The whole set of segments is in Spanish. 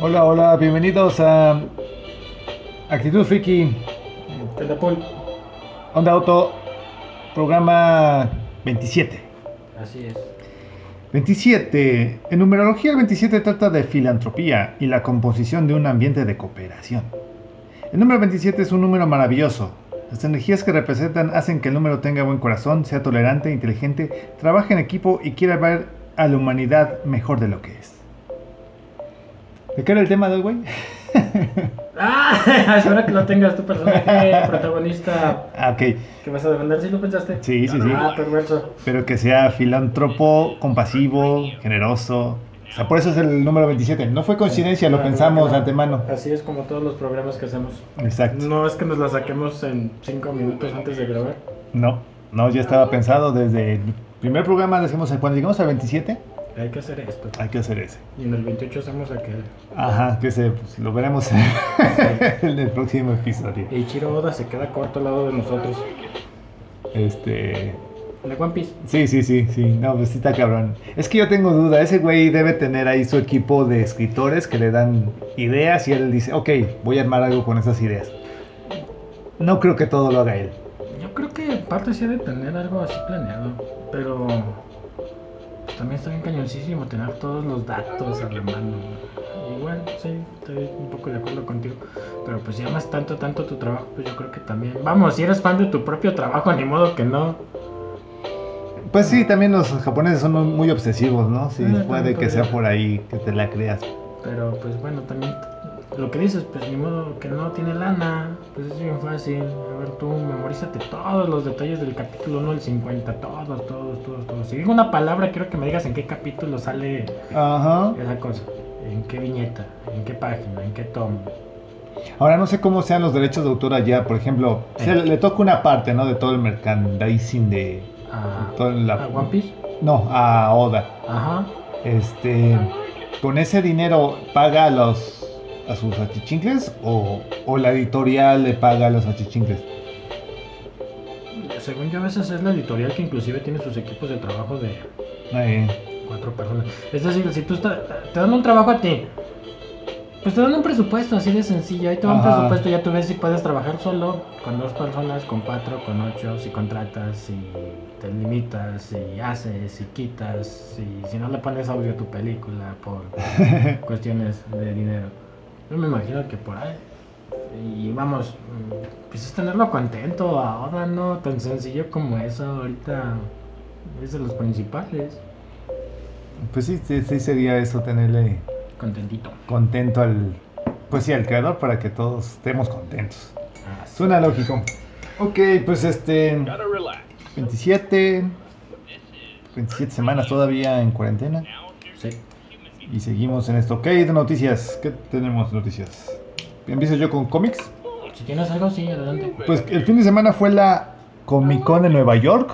Hola, hola, bienvenidos a Actitud Friki. Onda Auto, programa 27. Así es. 27. En numerología, el 27 trata de filantropía y la composición de un ambiente de cooperación. El número 27 es un número maravilloso. Las energías que representan hacen que el número tenga buen corazón, sea tolerante, inteligente, trabaje en equipo y quiera ver a la humanidad mejor de lo que es. ¿De qué era el tema de hoy, güey? Ah, espero que lo tengas tu personaje protagonista Ah, ok. que vas a defender. ¿Sí lo pensaste? Sí, sí, sí. Ah, perverso. Pero que sea filántropo, compasivo, generoso. O sea, por eso es el número 27. No fue coincidencia, lo Ah, pensamos no. antemano. Así es como todos los programas que hacemos. Exacto. No es que nos la saquemos en 5 minutos antes de grabar. No, no, ya estaba pensado desde el primer programa. Decimos, cuando llegamos al 27, Hay que hacer esto. hay que hacer ese. Y en el 28 hacemos aquel. Ajá, que se, pues, lo veremos en el próximo episodio. Y Chiro Oda se queda corto al lado de nosotros. Este. De One Piece. Sí, sí, sí, sí. No, pues está cabrón. Es que yo tengo duda. Ese güey debe tener ahí su equipo de escritores que le dan ideas y él dice, ok, voy a armar algo con esas ideas. No creo que todo lo haga él. Yo creo que en parte sí ha de tener algo así planeado, pero también está bien cañoncísimo tener todos los datos a la mano. Igual, sí, estoy un poco de acuerdo contigo, pero pues si amas tanto, tanto tu trabajo, pues yo creo que también. Vamos, si eres fan de tu propio trabajo, ni modo que no. Pues sí, también los japoneses son muy obsesivos, ¿no? Sí, Ah, puede que sea por ahí que te la creas. Pero pues bueno, también lo que dices, pues ni modo que no tiene lana, pues es bien fácil. A ver, tú memorízate todos los detalles del capítulo 1 al 50, todos, todos, todos, todos. Si digo una palabra, quiero que me digas en qué capítulo sale Ajá. esa cosa, en qué viñeta, en qué página, en qué tomo. Ahora no sé cómo sean los derechos de autor allá. Por ejemplo, se le, le toca una parte, ¿no? De todo el merchandising de... A, toda la- a One Piece. No, a Oda. Ajá. Este, con ese dinero paga a los a sus achichincles o, o la editorial le paga a los achichincles. Según yo, a veces es la editorial que inclusive tiene sus equipos de trabajo de Eh, cuatro personas. Es decir, si tú estás, te dan un trabajo a ti, pues te dan un presupuesto así de sencillo. Ahí te va un presupuesto, ya tú ves si puedes trabajar solo, con dos personas, con cuatro, con ocho, si contratas, si te limitas, si haces, si quitas, si, si no le pones audio a tu película por cuestiones de dinero. Yo me imagino que por ahí. Y vamos, pues es tenerlo contento ahora, no tan sencillo como eso. Ahorita es de los principales. pues sí, sí, sí sería eso, tenerle Contentito. contento al, pues sí, al creador para que todos estemos contentos. Suena lógico. Ok, pues este, Gotta relax. 27, 27 semanas todavía en cuarentena. Y seguimos en esto. Ok, de noticias, ¿qué tenemos noticias? Empiezo yo con cómics. Si tienes algo, sí, adelante. Pues el fin de semana fue la Comic Con de Nueva York.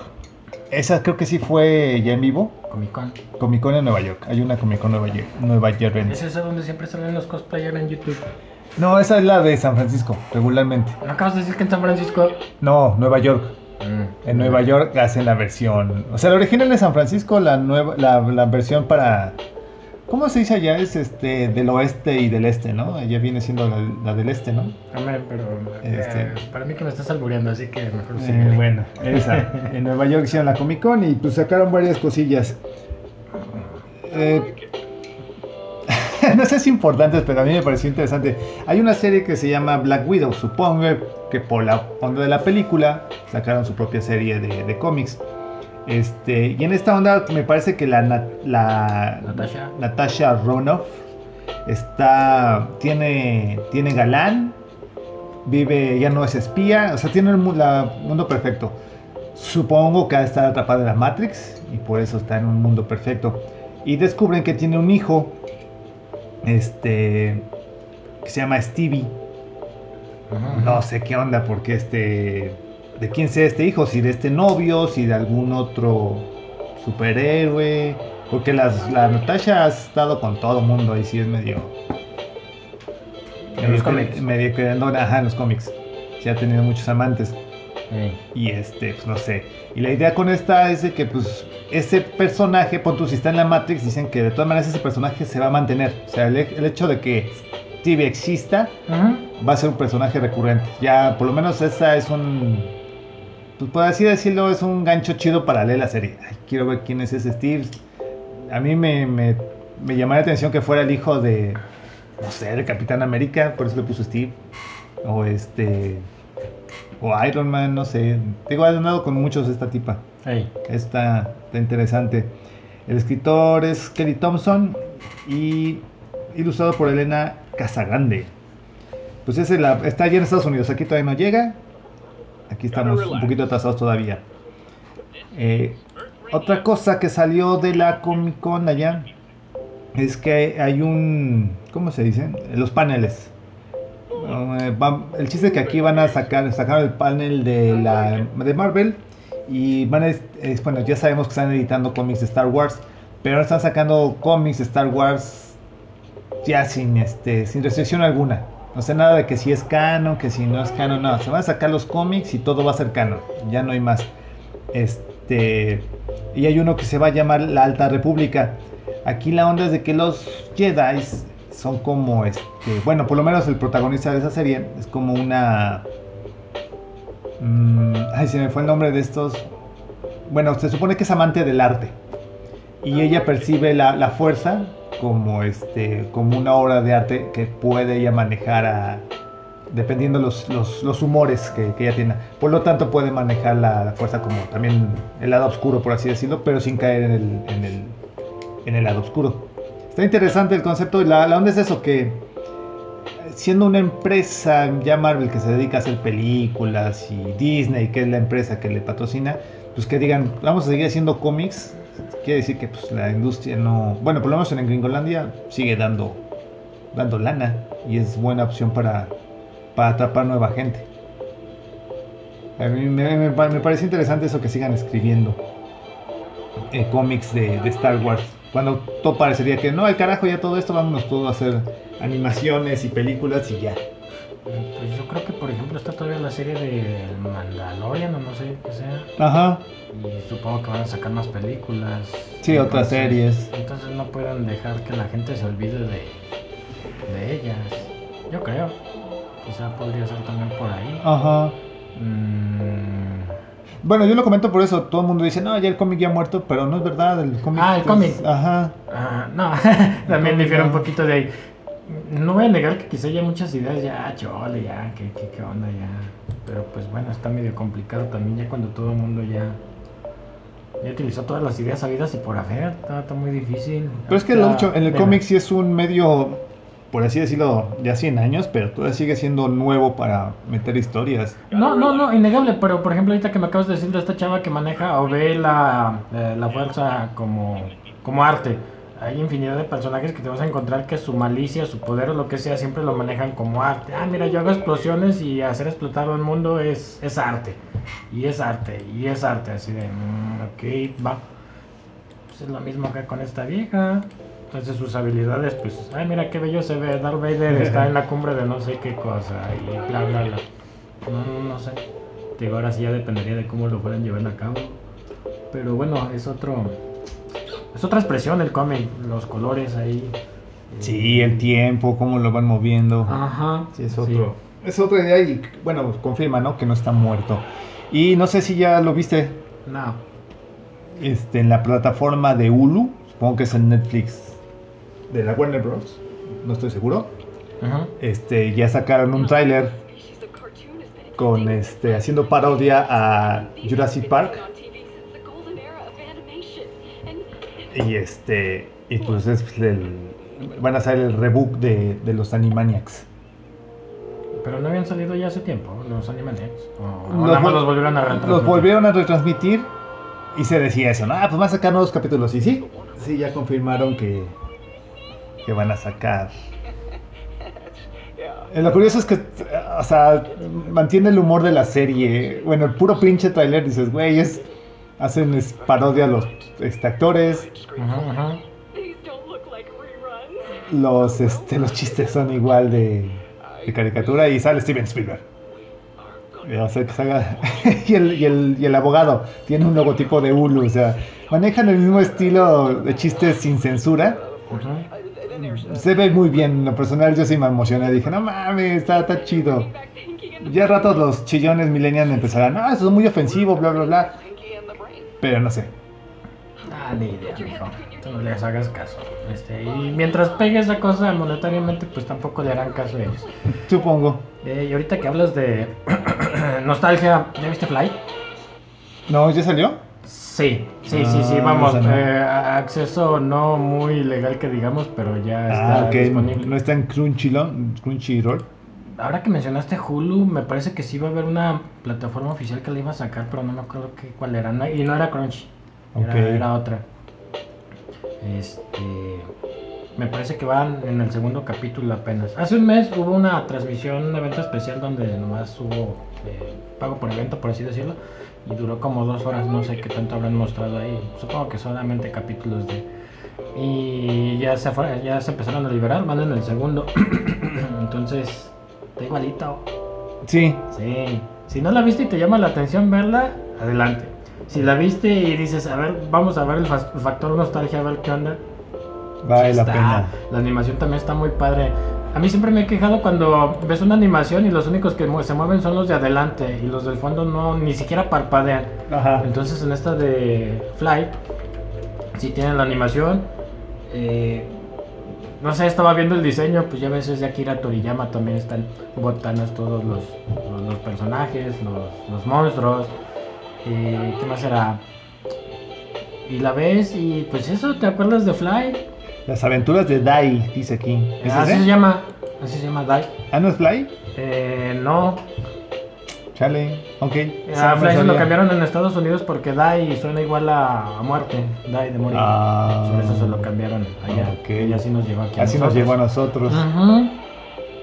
Esa creo que sí fue ya en vivo. Comic Con. Comic Con en Nueva York. Hay una Comic Con Nueva York. Nueva York. Es esa donde siempre salen los cosplayers en YouTube. No, esa es la de San Francisco, regularmente. ¿No acabas de decir que en San Francisco? No, Nueva York. Mm. En Nueva York hacen la versión. O sea, la original de San Francisco, la nueva, la, la versión para. ¿Cómo se dice allá? Es este del oeste y del este, ¿no? Allá viene siendo la, la del este, ¿no? Hombre, pero eh, Este. para mí que me estás albureando, así que mejor Eh, síguele. bueno, esa. En Nueva York hicieron la Comic Con y pues sacaron varias cosillas. Eh, no sé si importantes, pero a mí me pareció interesante. Hay una serie que se llama Black Widow. Supongo que por la onda de la película sacaron su propia serie de, de cómics. Este, y en esta onda me parece que la, na- la Natasha. Natasha Romanoff está tiene tiene galán, vive ya no es espía, o sea tiene el la- mundo perfecto. Supongo que ha de estar atrapada en la Matrix y por eso está en un mundo perfecto. Y descubren que tiene un hijo, este, que se llama Stevie. Ujú. No sé qué onda, porque este. ¿De quién sea este hijo? Si de este novio, si de algún otro superhéroe. Porque las, la Natasha ha estado con todo mundo y sí es medio. En los cómics. medio querendona, ajá, en los cómics. Sí ha tenido muchos amantes. Ey. Y este, pues no sé. Y la idea con esta es de que, pues, ese personaje, pon tú, si está en la Matrix, dicen que de todas maneras ese personaje se va a mantener. O sea, el, el hecho de que Steve exista va a ser un personaje recurrente. Ya, por lo menos esa es un... Pues por así decirlo, es un gancho chido para leer la serie. Ay, quiero ver quién es ese Steve. A mí me, me, me llamaría la atención que fuera el hijo de, no sé, de Capitán América, por eso le puso Steve. O este... O Iron Man, no sé. Digo, andado con muchos esta tipa. Ey. Está, está interesante. El escritor es Kelly Thompson y ilustrado por Elena Casagrande. Pues ese la- está allá en Estados Unidos, aquí todavía no llega. Aquí estamos un poquito atrasados todavía. Eh, otra cosa que salió de la Comic Con allá es que hay un. ¿Cómo se dice? Los paneles. Eh, el chiste es que aquí van a sacar, sacar el panel de, la, de Marvel y van a, es- bueno, ya sabemos que están editando cómics de Star Wars, pero ahora están sacando cómics de Star Wars ya sin, este, sin restricción alguna. No sé nada de que si es canon, que si no es canon, no. Se van a sacar los cómics y todo va a ser canon. Ya no hay más. Este. Y hay uno que se va a llamar La Alta República. Aquí la onda es de que los Jedi son como este. Bueno, por lo menos el protagonista de esa serie es como una. mm, ay, se me fue el nombre de estos. Bueno, se supone que es amante del arte. Y ella percibe la, la fuerza como este. como una obra de arte que puede ella manejar a. Dependiendo los, los, los humores que, que ella tiene. Por lo tanto, puede manejar la, fuerza como también el lado oscuro, por así decirlo, pero sin caer en el, en el, en el lado oscuro. Está interesante el concepto y la, la onda es eso, que siendo una empresa ya Marvel que se dedica a hacer películas y Disney, que es la empresa que le patrocina, pues que digan, vamos a seguir haciendo cómics, quiere decir que pues la industria no, bueno, por lo menos en Gringolandia sigue dando, dando lana y es buena opción para, para atrapar nueva gente. A mí me, me, parece interesante eso que sigan escribiendo eh, cómics de, de Star Wars. Cuando todo parecería que no, al carajo ya todo esto, vámonos todo a hacer animaciones y películas y ya. Pues yo creo que, por ejemplo, está todavía la serie de Mandalorian o no sé qué sea. Ajá, Y supongo que van a sacar más películas. Sí, otras series. Entonces no pueden dejar que la gente se olvide de, de ellas. Yo creo. Quizá podría ser también por ahí. ajá. Mm, Bueno, yo lo comento por eso. Todo el mundo dice, no, ya el cómic ya ha muerto, pero no es verdad. El cómic. Ah, el es- cómic. Ajá. ah, no, también difiere un poquito de ahí. No voy a negar que quizá haya muchas ideas ya, chole, ya, qué, qué, qué onda ya. Pero pues bueno, está medio complicado también ya cuando todo el mundo ya, ya utilizó todas las ideas sabidas y por hacer. Está, está muy difícil. Pero es que Ahorita, dicho, en el cómic sí es un medio, por así decirlo, ya 100 años, pero todavía sigue siendo nuevo para meter historias. No, no, no, innegable, pero por ejemplo ahorita que me acabas de decir de esta chava que maneja o ve la, eh, la fuerza como, como arte. Hay infinidad de personajes que te vas a encontrar que su malicia, su poder o lo que sea siempre lo manejan como arte. Ah, mira, yo hago explosiones y hacer explotar el mundo es, es arte. Y es arte, y es arte. Así de, mm, ok, va. Pues es lo mismo que con esta vieja. Entonces sus habilidades, pues, ay, mira qué bello se ve. Darth Vader está en la cumbre de no sé qué cosa y bla, bla, bla. No, no, no sé. Te Digo, ahora sí ya dependería de cómo lo fueran llevar a cabo. Pero bueno, es otro. Es otra expresión el cómic, los colores ahí. Sí, el tiempo, cómo lo van moviendo. Ajá. Sí, es otro. Es otra idea y, bueno, confirma, ¿no? Que no está muerto. Y no sé si ya lo viste No. este, en la plataforma de Hulu. Supongo que es en Netflix de la Warner Bros. No estoy seguro. Ajá. Este, ya sacaron un tráiler con este haciendo parodia a Jurassic Park y este y pues es el, van a hacer el reboot de, de los Animaniacs. Pero no habían salido ya hace tiempo los Animaniacs. O, Los nada más vol- los volvieron a retransmitir. Los volvieron a retransmitir y se decía eso, ¿no? Ah, pues van a sacar nuevos capítulos y sí, sí ya confirmaron que que van a sacar. Eh, Lo curioso es que, o sea, mantiene el humor de la serie. Bueno, el puro pinche trailer dices, güey, es hacen es parodia a los este, actores, Ajá, ajá. los este los chistes son igual de, de caricatura y sale Steven Spielberg. O sea, que salga- y, el, y, el, y el abogado tiene un logotipo de Hulu, o sea, manejan el mismo estilo de chistes sin censura. Se ve muy bien, en lo personal yo sí me emocioné, dije, no mames, está, está chido. Ya a ratos los chillones millennials empezarán, no, eso es muy ofensivo, bla, bla, bla. Pero no sé. Ah, ni idea, mijo. Tú no les hagas caso. Este, y mientras pegue esa cosa monetariamente, pues tampoco le harán caso a ellos. Supongo. Eh, y ahorita que hablas de nostalgia, ¿ya viste Fly? ¿No? ¿Ya salió? Sí, sí, sí, sí, Ah, vamos. no. eh, acceso no muy legal que digamos, pero ya está Ah, ok. disponible. No está en Crunchyroll. Crunchyroll. Ahora que mencionaste Hulu, me parece que sí va a haber una plataforma oficial que la iba a sacar, pero no me acuerdo qué, cuál era. No- y no era Crunchy, era, Ok. era otra. Este. Me parece que van en el segundo capítulo apenas. Hace un mes hubo una transmisión, un evento especial donde nomás hubo eh, pago por evento, por así decirlo. Y duró como dos horas, no sé qué tanto habrán mostrado ahí. Supongo que solamente capítulos de. Y ya se, fue- ya se empezaron a liberar, van en el segundo. Entonces, está igualito. Sí. Sí. Si no la viste y te llama la atención verla, adelante. Si la viste y dices, a ver, vamos a ver el, factor nostalgia, a ver qué onda. Vale sí la está. pena. La animación también está muy padre. A mí siempre me he quejado cuando ves una animación y los únicos que se mueven son los de adelante y los del fondo no ni siquiera parpadean. Ajá. Entonces en esta de Fly, si tienen la animación. eh, no sé, estaba viendo el diseño, pues ya ves es de Akira Toriyama también están botanas todos los, los, los personajes, los, los monstruos. Eh, ¿Qué más era? Y la ves y pues eso, ¿te acuerdas de Fly? Las aventuras de Dai, dice aquí. ¿Es así ese? se llama, así se llama Dai. ¿Ah, no es Fly? Eh, no, Chale. Ok. a Esa no me Fly se lo cambiaron en Estados Unidos porque Dai suena igual a, a muerte, Dai de morir. Ah. Por eso se lo cambiaron allá. Ok. Y así nos llegó aquí. Así nos llegó a nosotros. Ujú.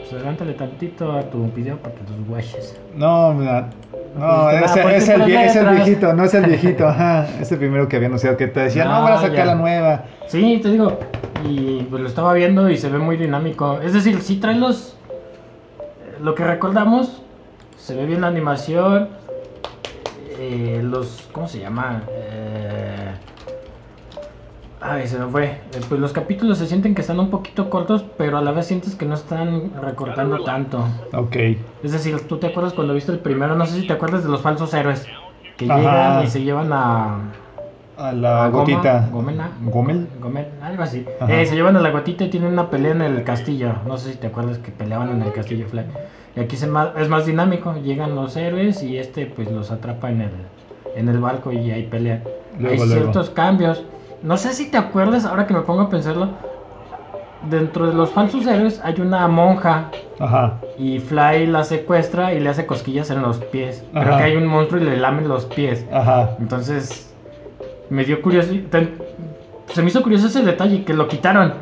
Pues adelántale tantito a tu video para que tus guaches. No, mira. No, No pusiste ese, nada, es, el, es el viejito, no es el viejito, ajá. Ese primero que había anunciado que te decía, no, Ah, voy a sacar ya. la nueva. Sí, te digo. Y pues lo estaba viendo y se ve muy dinámico. Es decir, si trae los. Lo que recordamos. Se ve bien la animación. eh, los. ¿Cómo se llama? Eh, ay, se me fue. Eh, pues los capítulos se sienten que están un poquito cortos, pero a la vez sientes que no están recortando tanto. Ok. Es decir, tú te acuerdas cuando viste el primero, no sé si te acuerdas de los falsos héroes que Ajá. llegan y se llevan a, A la a Goma, gotita. Gomena, Gomel. Gomel, algo así. Eh, se llevan a la gotita y tienen una pelea en el castillo. No sé si te acuerdas que peleaban en el castillo Fly. Y aquí se ma- es más dinámico. Llegan los héroes y este pues los atrapa en el, en el barco y ahí pelean. Luego, Hay luego. ciertos cambios. No sé si te acuerdas, ahora que me pongo a pensarlo. Dentro de los falsos héroes hay una monja Ajá. y Fly la secuestra y le hace cosquillas en los pies. Ajá. que hay un monstruo y le lame los pies. Ajá. Entonces, me dio curiosidad. Se me hizo curioso ese detalle que lo quitaron.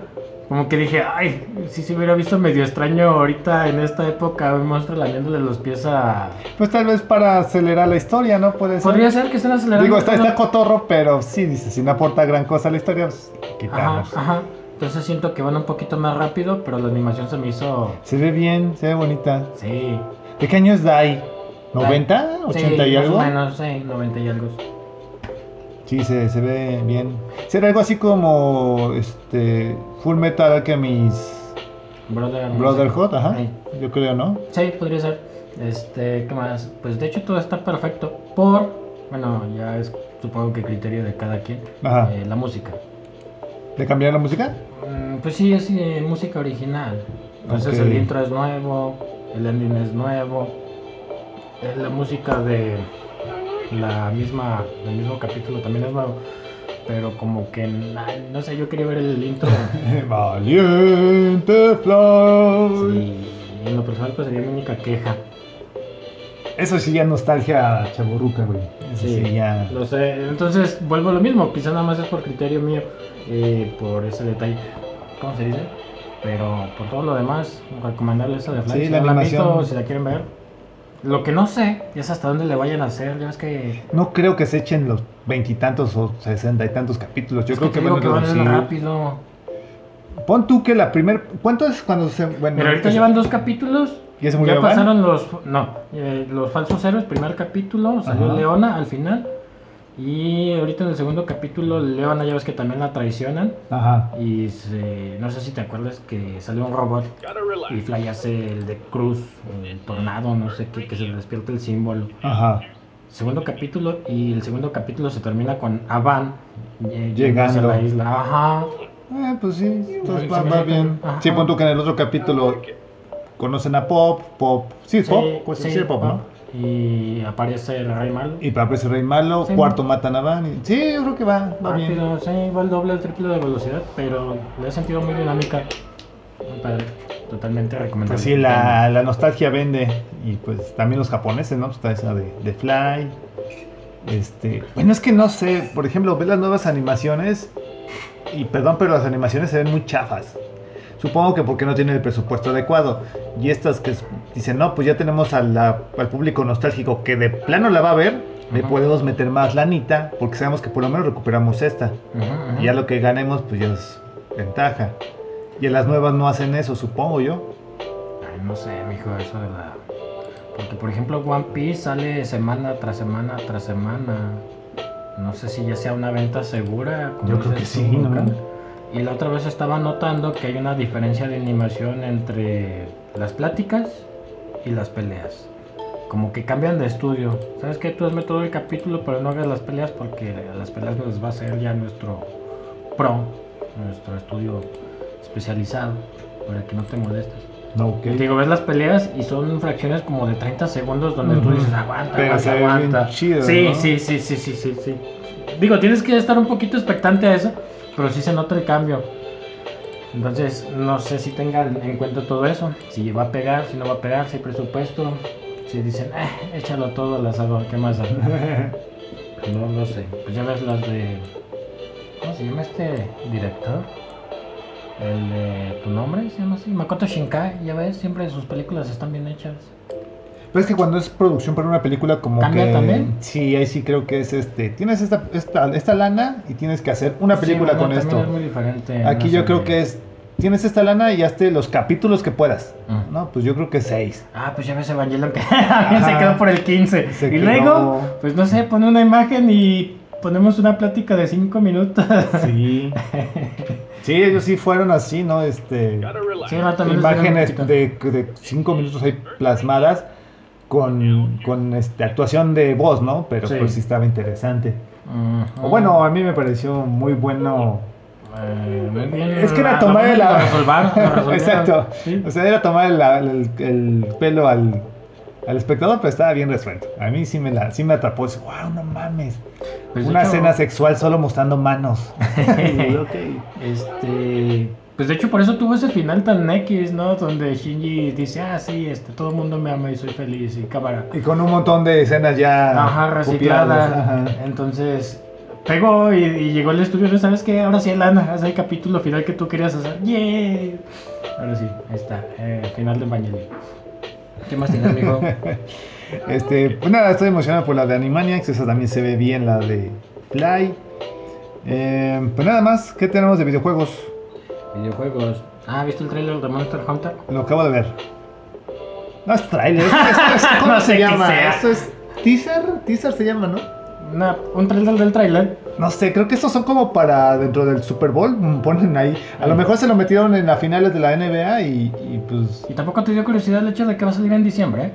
Como que dije, ay, si se hubiera visto medio extraño ahorita en esta época un monstruo lamiéndole los pies a. Pues tal vez para acelerar la historia, ¿no? Puede ser. Podría ser que estén acelerando. Digo, está, está cotorro, pero sí, dice, si no aporta gran cosa a la historia, pues Ajá, quitamos. ajá. Entonces siento que van un poquito más rápido, pero la animación se me hizo. Se ve bien, se ve bonita. Sí. ¿De qué año es Dai? ¿90? ¿80 Sí, y algo? Más o menos, sí, 90 y algo. Sí, se, se ve bien. Será algo así como este Full Metal Alchemist Brother, Brotherhood, ajá. Sí. Yo creo, ¿no? Sí, podría ser. Este, ¿qué más? Pues de hecho todo está perfecto por, bueno, ya es supongo que criterio de cada quien, Ajá. eh, la música. ¿Le cambiaron la música? Mm, pues sí, es eh, música original. Entonces el intro es nuevo, el ending es nuevo, eh, la música de la misma, del mismo capítulo también es nuevo. Pero como que, no sé, yo quería ver el intro. Valiente Fly. y en lo personal pues sería mi única queja. Eso sí ya nostalgia chaborruca, güey. Eso sí, Sí, ya. lo sé. Entonces vuelvo a lo mismo. Quizá nada más es por criterio mío, eh, por ese detalle. ¿Cómo se dice? Pero por todo lo demás, recomendarles esa de Fly. Sí, si la no la han visto, animación. si la quieren ver. Lo que no sé es hasta dónde le vayan a hacer. Ya ves que. No creo que se echen los veintitantos o sesenta y tantos capítulos. Yo es creo que, que, van que a van reducir. rápido. Pon tú que la primer. ¿Cuánto es cuando se.? Bueno, Mira, ahorita es- llevan dos capítulos ¿Ya se murió Ya pasaron los. No, eh, los falsos héroes, primer capítulo, salió Ajá. Leona al final. Y ahorita en el segundo capítulo, Leona ya ves que también la traicionan. Ajá. Y se- no sé si te acuerdas que salió un robot y Fly hace el de Cruz, el tornado, no sé qué, que se le despierta el símbolo. Ajá. Segundo capítulo y el segundo capítulo se termina con Avan Llegando. a la isla. Ajá. Eh, pues sí, entonces Sí, va, va bien. ajá. Sí, punto que en el otro capítulo conocen a Pop, Pop. Sí, es Pop, pues sí, es Pop, ¿no? Y aparece el Rey Malo. Y para aparece Rey Malo, Sí. cuarto matan a Van. y- Sí, yo creo que va, va bien. Rápido, sí, va el doble, el triple de velocidad, pero le he sentido muy dinámica. Muy padre. Totalmente recomendable. Pues sí, la, la nostalgia vende. Y pues también los japoneses, ¿no? Pues Está esa de, de Fly. Este. Bueno, es que no sé. Por ejemplo, ves las nuevas animaciones. Y perdón, pero las animaciones se ven muy chafas. Supongo que porque no tienen el presupuesto adecuado. Y estas que dicen, no, pues ya tenemos a la- al público nostálgico que de plano la va a ver. Le podemos meter más lanita. Porque sabemos que por lo menos recuperamos esta. Y ya lo que ganemos, pues ya es ventaja. Y en las nuevas no hacen eso, supongo yo. Ay, no sé, mijo, eso de la. Porque, por ejemplo, One Piece sale semana tras semana tras semana. No sé si ya sea una venta segura. como Yo creo que sí, ¿no? Y la otra vez estaba notando que hay una diferencia de animación entre las pláticas y las peleas. Como que cambian de estudio. ¿Sabes qué? Tú hazme todo el capítulo, pero no hagas las peleas porque las peleas nos va a hacer ya nuestro pro, nuestro estudio especializado, para que no te molestes. No, ok. Te digo, ves las peleas y son fracciones como de 30 segundos donde tú Ujú. dices, aguanta, Pero aguanta, aguanta. chido, sí, ¿no? sí, sí, sí, sí, sí, sí. Digo, tienes que estar un poquito expectante a eso, pero sí se nota el cambio. Entonces, no sé si tengan en cuenta todo eso. Si va a pegar, si no va a pegar, si hay presupuesto. Si dicen, eh, échalo todo al asador, ¿qué más? No lo sé. Pues ya ves las de. ¿Cómo se llama este director? El de tu nombre se llama así. Makoto Shinkai, ya ves, siempre sus películas están bien hechas. Pero es que cuando es producción para una película como ¿Cambia que... también? Sí, ahí sí creo que es este... Tienes esta, esta, esta lana y tienes que hacer una película Sí, con bueno, esto. Es muy diferente. Aquí no yo creo de- que es... Tienes esta lana y hazte los capítulos que puedas. Mm. No, pues yo creo que seis. Ah, pues ya ves Evangelion que también se quedó por el 15. Se y quedó- luego, pues no sé, pone una imagen y ponemos una plática de 5 minutos. Sí. sí, ellos sí fueron así, ¿no? Este... Sí, no, imágenes de cinco minutos ahí plasmadas con, con este, actuación de voz, ¿no? Pero Sí. pues sí estaba interesante. O bueno, a mí me pareció muy bueno. Eh. Es que era Ah, tomar resolvieron. Exacto. Sí. O sea, era tomar el, el- el pelo al, al espectador, pero estaba bien resuelto. A mí sí me, la, sí me atrapó. Wow, no mames. Pues, Una escena sexual solo mostrando manos. Y yo, ok. Este, pues de hecho por eso tuvo ese final tan X, ¿no? Donde Shinji dice, ah, sí, este, todo el mundo me ama y soy feliz y cámara. Y con un montón de escenas ya Ajá, copiadas, reciclada. ajá. Entonces, pegó y, y llegó el estudio, ¿no sabes qué? Ahora sí, Lana, haz el capítulo final que tú querías hacer. ¡Yeah! Ahora sí, ahí está, eh, final de Evangelion. ¿Qué más tienes, amigo? Este, pues nada, estoy emocionado por la de Animaniacs, esa también se ve bien, la de Fly. Eh, pues nada más, ¿qué tenemos de videojuegos? Videojuegos. Ah, ¿viste el trailer de Monster Hunter? Lo acabo de ver. No es trailer, esto es, es- ¿cómo No se sé llama? Esto es teaser, teaser se llama, ¿no? Una- un trailer del trailer. No sé, creo que estos son como para dentro del Super Bowl, mm, ponen ahí. A lo mejor se lo metieron en las finales de la NBA y, y pues... Y tampoco te dio curiosidad el hecho de que va a salir en diciembre, ¿eh?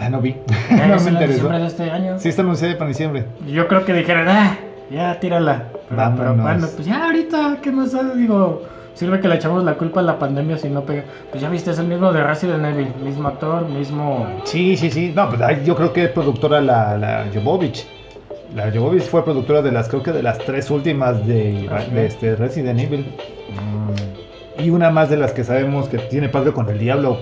Ah, no vi. No es me en interesó. diciembre de este año. Sí, está anunciado para diciembre. Yo creo que dijeron, ah, ya tírala. Pero, pero bueno, pues ya ahorita, ¿qué más? Digo, sirve que le echamos la culpa a la pandemia si no pega. Pues ya viste, es el mismo de Resident Evil, mismo actor, mismo. Sí, sí, sí. No, pues yo creo que es productora la, la Jovovich. La Jovovich fue productora de las, creo que de las tres últimas de, Ah, de este Resident Evil. Mm, Y una más de las que sabemos que tiene padre con el diablo.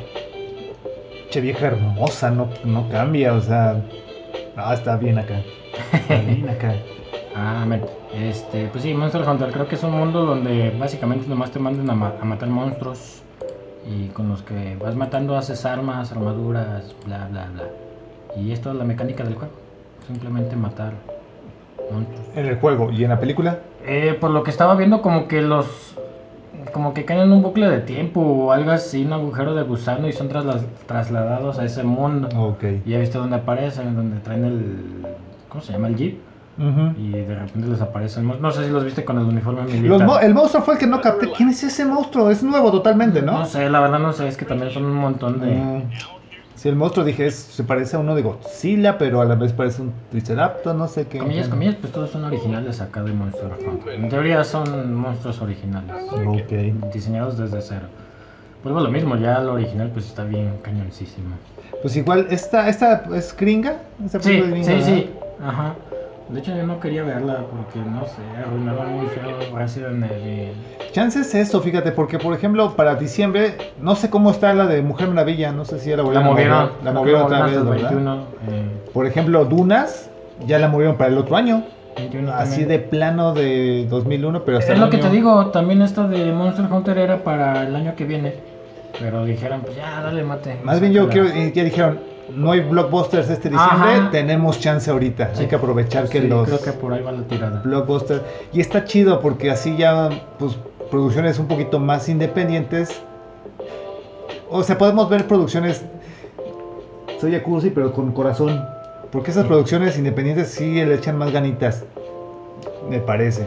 Che vieja hermosa, no, no cambia, o sea. No, está bien acá. Está bien acá. Ah, men. Este, pues sí, Monster Hunter, creo que es un mundo donde básicamente nomás te mandan a, ma- a matar monstruos. Y con los que vas matando haces armas, armaduras, bla, bla, bla. Y esto es la mecánica del juego. Simplemente matar monstruos. En el juego y en la película. Eh, por lo que estaba viendo, como que los como que caen en un bucle de tiempo o algo así, un agujero de gusano y son trasla- trasladados a ese mundo. Ok. Y ya viste dónde aparecen, donde traen el. ¿Cómo se llama? El jeep. Y de repente les aparecen. No sé si los viste con el uniforme militar. Los mo- el monstruo fue el que no capté. ¿Quién es ese monstruo? Es nuevo totalmente, ¿no? No sé, la verdad no sé, es que también son un montón de. Mm. Sí, el monstruo dije, es- se parece a uno de Godzilla, pero a la vez parece un Triceratops, no sé qué. Comillas, comillas, pues todos son originales acá de Monster. En teoría son monstruos originales. Ok. Diseñados desde cero. Vuelvo a lo mismo, ya lo original pues está bien cañoncísimo. Pues igual, ¿esta, esta es gringa? ¿Esta Sí, es sí, gringa, sí. Ajá. De hecho yo no quería verla porque no sé, arruinaba muy feo Resident Evil. Chances eso, fíjate, porque por ejemplo, para diciembre, no sé cómo está la de Mujer Maravilla, no sé si ya la La movieron. La movieron otra vez, ¿verdad? 21, eh, Por ejemplo, Dunas, ya la movieron para el otro año. 21 Así de plano de 2001, pero Es lo que te digo, también esta de Monster Hunter era para el año que viene. Pero dijeron, pues ya, dale mate. Más bien yo quiero, ya dijeron, no hay blockbusters este diciembre, Ajá. tenemos chance ahorita. Sí. Hay que aprovechar que Sí, los creo que por ahí va la tirada. blockbusters. Y está chido porque así ya, pues, producciones un poquito más independientes. O sea, podemos ver producciones, soy cursi, pero con corazón. Porque esas producciones independientes sí le echan más ganitas, me parece.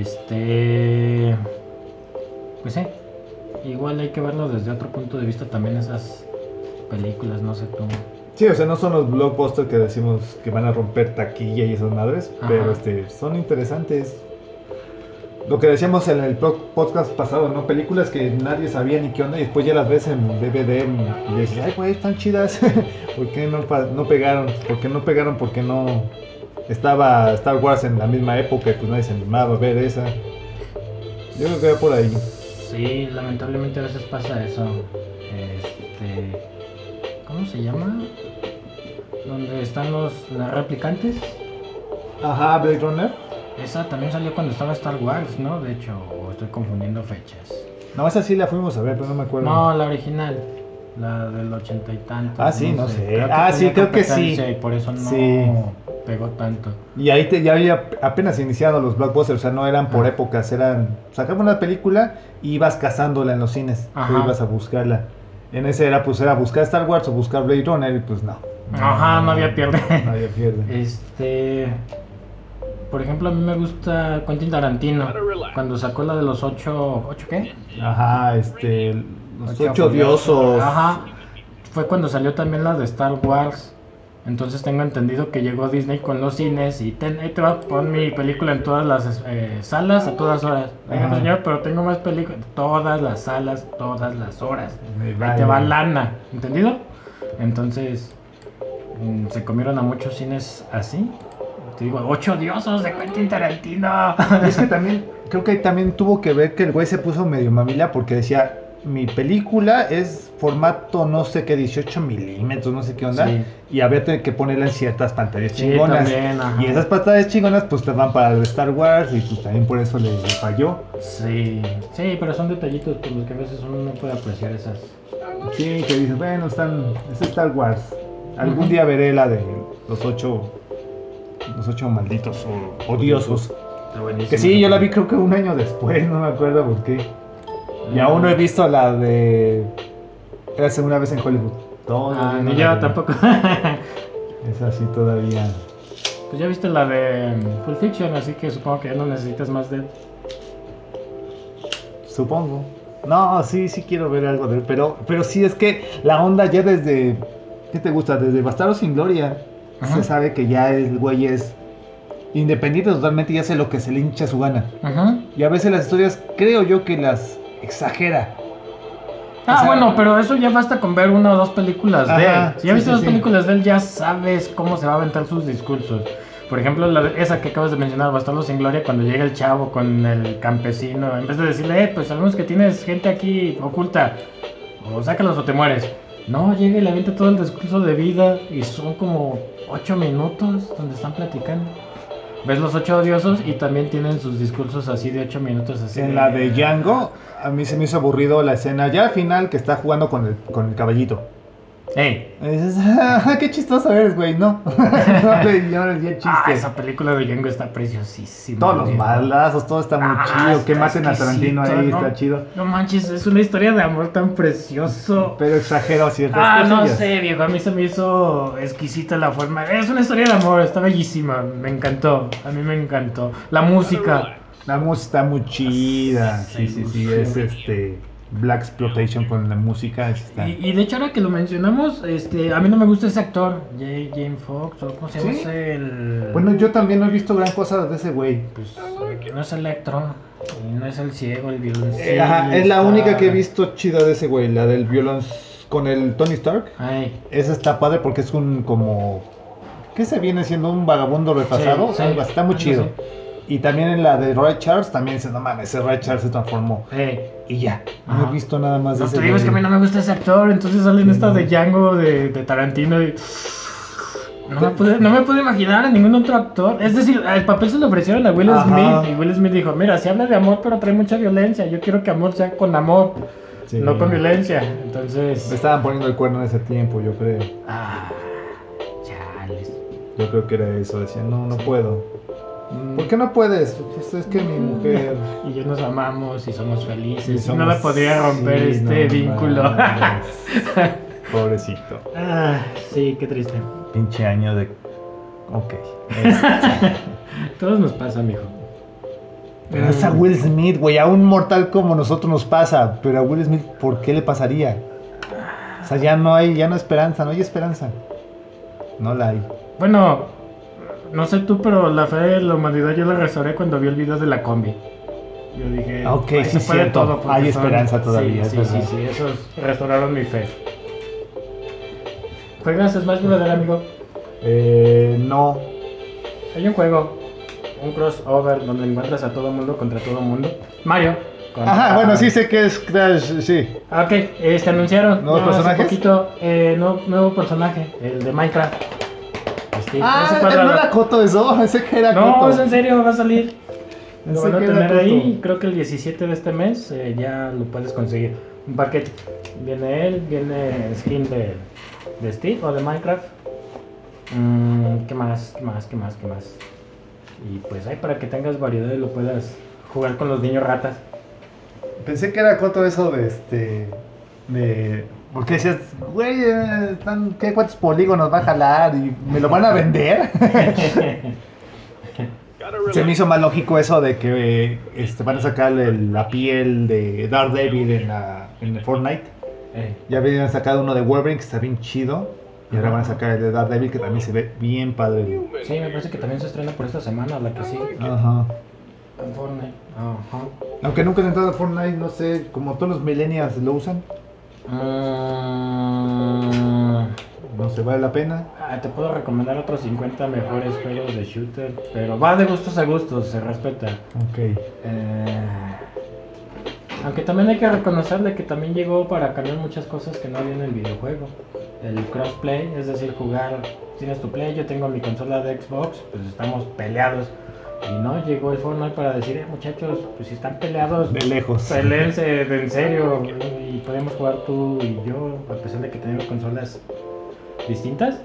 Este. Pues sí. Igual hay que verlo desde otro punto de vista también esas películas, no sé tú. Sí, o sea, no son los blockbusters que decimos que van a romper taquilla y esas madres, Ajá. pero este, son interesantes. Lo que decíamos en el po- podcast pasado, ¿no? Películas que nadie sabía ni qué onda y después ya las ves en DVD y dices, ay, güey, están chidas. ¿Por qué no, no pegaron? ¿Por qué no pegaron? Porque no estaba Star Wars en la misma época y pues nadie se animaba a ver esa. Yo creo que va por ahí. Sí, lamentablemente a veces pasa eso. Este. ¿Cómo se llama? Donde están los las replicantes. Ajá, Blade Runner. Esa también salió cuando estaba Star Wars, ¿no? De hecho, estoy confundiendo fechas. No, esa sí la fuimos a ver, pero no me acuerdo. No, la original. La del ochenta y tantos. Ah, sí, no sé. Ah, sí, creo que sí. Y por eso no Sí. pegó tanto. Y ahí te, ya había apenas iniciado los blockbusters, o sea, no eran por Ah. épocas, eran... Sacaban una película y ibas cazándola en los cines, tú ibas a buscarla. En ese era, pues, era buscar Star Wars o buscar Blade Runner y pues no. Ajá, no había pierde. No había pierde. Este. Por ejemplo, a mí me gusta Quentin Tarantino. Cuando sacó la de los ocho. ¿Ocho qué? Ajá, este... Los Ocho ocho diosos. Ajá. Fue cuando salió también la de Star Wars. Entonces tengo entendido que llegó Disney con los cines y ten, ahí te va a poner mi película en todas las eh, salas a todas horas. Señor, pero tengo más películas. Todas las salas, todas las horas. Ahí te va lana, ¿entendido? Entonces, mm, se comieron a muchos cines así. Te digo, ocho diosos de Quentin Tarantino. Y es que también, creo que también tuvo que ver que el güey se puso medio mamila porque decía, mi película es formato no sé qué, 18 milímetros, no sé qué onda. Sí. Y había que ponerla en ciertas pantallas Sí, chingonas. también, y esas pantallas chingonas pues te van para el Star Wars y pues también por eso le, le falló. Sí, sí, pero son detallitos por los que a veces uno no puede apreciar esas. Sí, que dices, bueno, están, es Star Wars. Algún día veré la de los ocho, los ocho malditos o odiosos. Está. Que sí, yo la vi creo que un año después, no me acuerdo por qué. Y aún no he visto la de. Era la segunda vez en Hollywood. Todavía Ah, no ni yo vi. tampoco. Es así todavía. pues ya viste la de mm, Full Fiction, así que supongo que ya no necesitas más de. Supongo. No, sí, sí quiero ver algo de él. Pero, pero sí es que la onda ya desde. ¿Qué te gusta? Desde Bastardo sin Gloria. Ajá. Se sabe que ya el güey es independiente totalmente y hace lo que se le hincha su gana. Ajá. Y a veces las historias creo yo que las exagera. Ah, O sea- bueno, pero eso ya basta con ver una o dos películas de él. Si ya sí, viste sí, dos sí. películas de él, ya sabes cómo se va a aventar sus discursos. Por ejemplo, la esa que acabas de mencionar, Bastardo sin Gloria, cuando llega el chavo con el campesino, en vez de decirle, eh, pues sabemos que tienes gente aquí oculta, o sácalos o te mueres. No, llega y le avienta todo el discurso de vida y son como ocho minutos donde están platicando. Ves los ocho odiosos y también tienen sus discursos así de ocho minutos. Así En la de Django, a mí se me hizo aburrido la escena ya al final que está jugando con el, con el caballito. ¡Ey! Y dices, "Ah, qué chistoso eres, güey. No, no le no le el chiste. Ah, esa película de Django está preciosísima. Todos los balazos, todo está muy Ah, chido. Que maten a Tarantino ahí, está chido. No manches, es una historia de amor tan precioso. Pero exagero ciertas Ah, no sé, viejo, a mí se me hizo exquisita la forma. Es una historia de amor, está bellísima, me encantó, a mí me encantó. La música, La música está muy chida. Sí, Sí, sí, sí. sí. Es este. Black Exploitation con la música. Está. y, y de hecho ahora que lo mencionamos, este, a mí no me gusta ese actor, J. James Fox, o cómo se llama el... Bueno, yo también no he visto gran cosa de ese güey. Pues, no es Electro, y no es el ciego, el violín. Eh, ajá, es la única que he visto chida de ese güey, la del violón con el Tony Stark. Ay, Esa está padre porque es un como... ¿Qué se viene siendo? ¿Un vagabundo retrasado? Sí, está muy chido. Y también en la de Ray Charles también dice, no mames, ese Ray Charles se transformó. hey. Y ya, no Ajá. he visto nada más de No ese te digo, es que a mí no me gusta ese actor, entonces salen estas de Django, de, de Tarantino y... No me, pude, no me pude imaginar a ningún otro actor. Es decir, el papel se lo ofrecieron a Will Ajá. Smith y Will Smith dijo, mira, si habla de amor pero trae mucha violencia, yo quiero que amor sea con amor, Sí. no con violencia. Me Entonces... estaban poniendo el cuerno en ese tiempo, yo creo. Ah, chales. Yo creo que era eso. Decían, no, no puedo. ¿Por qué no puedes? Pues es que mi mujer... Y yo nos amamos y somos felices. Y somos- no me podría romper sí, este no vínculo. Pobrecito. ah, sí, qué triste. Pinche año de... Ok. Todos nos pasa, mijo. Pero es a Will Smith, güey. A un mortal como nosotros nos pasa. Pero a Will Smith, ¿por qué le pasaría? O sea, ya no hay, ya no hay esperanza, no hay esperanza. No la hay. Bueno, no sé tú, pero la fe de la humanidad yo la restauré cuando vi el video de la combi. Yo dije, ok, sí, se puede cierto. porque Hay esperanza todavía, Sí, es sí, sí, esos restauraron mi fe. ¿Juegas Smash Bros. amigo? Eh, no. Hay un juego, un crossover donde encuentras a todo mundo contra todo mundo. Mario. contra- Ajá, bueno, sí sé que es Crash, sí. Ok, este anunciaron. ¿Nuevos personajes? poquito, eh, no- nuevo personaje, el de Minecraft. Este, Ah, no era Coto eso, pensé que era No, Coto. es en serio, va a salir. Lo van a tener ahí, creo que el 17 de este mes eh, ya lo puedes conseguir. Un paquete. Viene él, viene skin de, de Steve o de Minecraft. Mm, ¿Qué más? ¿Qué más? ¿Qué más? ¿Qué más? Y pues ahí para que tengas variedad y lo puedas jugar con los niños ratas. Pensé que era Coto eso de este. De. Porque decías, güey, eh, están, ¿qué cuántos polígonos va a jalar? ¿Y me lo van a vender? Se me hizo más lógico eso de que este, van a sacar el- la piel de Daredevil en, la, en el Fortnite. Eh, Ya habían sacado uno de Wolverine que está bien chido. Y ahora van a sacar el de Daredevil que también se ve bien padre. sí, me parece que también se estrena por esta semana, la que sigue. Ajá. En Fortnite. Ajá. Aunque nunca he entrado a Fortnite, no sé, como todos los millennials lo usan, Mm, no se vale la pena. Ah, te puedo recomendar otros 50 mejores juegos de shooter, pero va de gustos a gustos, se respeta. Ok. Eh, aunque también hay que reconocerle que también llegó para cambiar muchas cosas que no había en el videojuego. El crossplay, es decir, jugar, tienes tu play, yo tengo mi consola de Xbox, pues estamos peleados. Y no, llegó el Fortnite para decir, eh, muchachos, pues si están peleados, De lejos. Peleense de en serio y podemos jugar tú y yo, a pesar de que tenemos consolas distintas.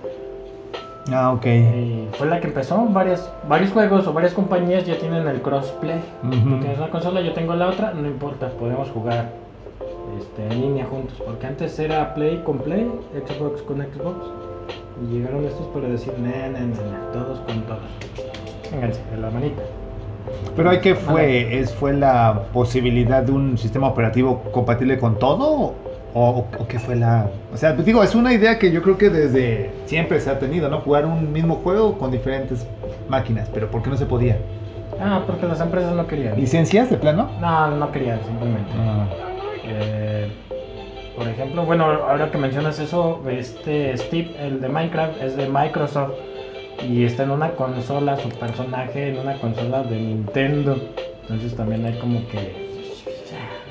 Ah, ok. Y fue la que empezó. Varias, varios juegos o varias compañías ya tienen el crossplay. Tú Ujú. tienes una consola, yo tengo la otra, no importa, podemos jugar este, en línea juntos. Porque antes era Play con Play, Xbox con Xbox. Y llegaron estos para decir, nah, nah, nah, todos con todos. Pero hay que fue, es, fue la posibilidad de un sistema operativo compatible con todo o, o qué fue la, o sea, digo, es una idea que yo creo que desde siempre se ha tenido, ¿no? Jugar un mismo juego con diferentes máquinas, pero ¿por qué no se podía? Ah, porque las empresas no querían. ¿Licencias de plano? No, no querían, simplemente. Ah, Eh, por ejemplo, bueno, ahora que mencionas eso, este Steve, el de Minecraft, es de Microsoft y está en una consola, su personaje en una consola de Nintendo. Entonces también hay como que...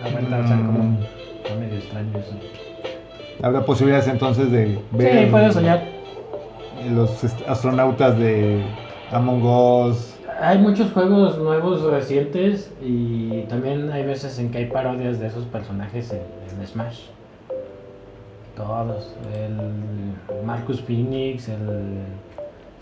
Aguanta, o sea, como... Mm. Está medio extraño eso. Habrá posibilidades entonces de ver Sí, puedes soñar. los astronautas de Among Us. Hay muchos juegos nuevos recientes y también hay veces en que hay parodias de esos personajes en, en Smash. Todos. El Marcus Phoenix, el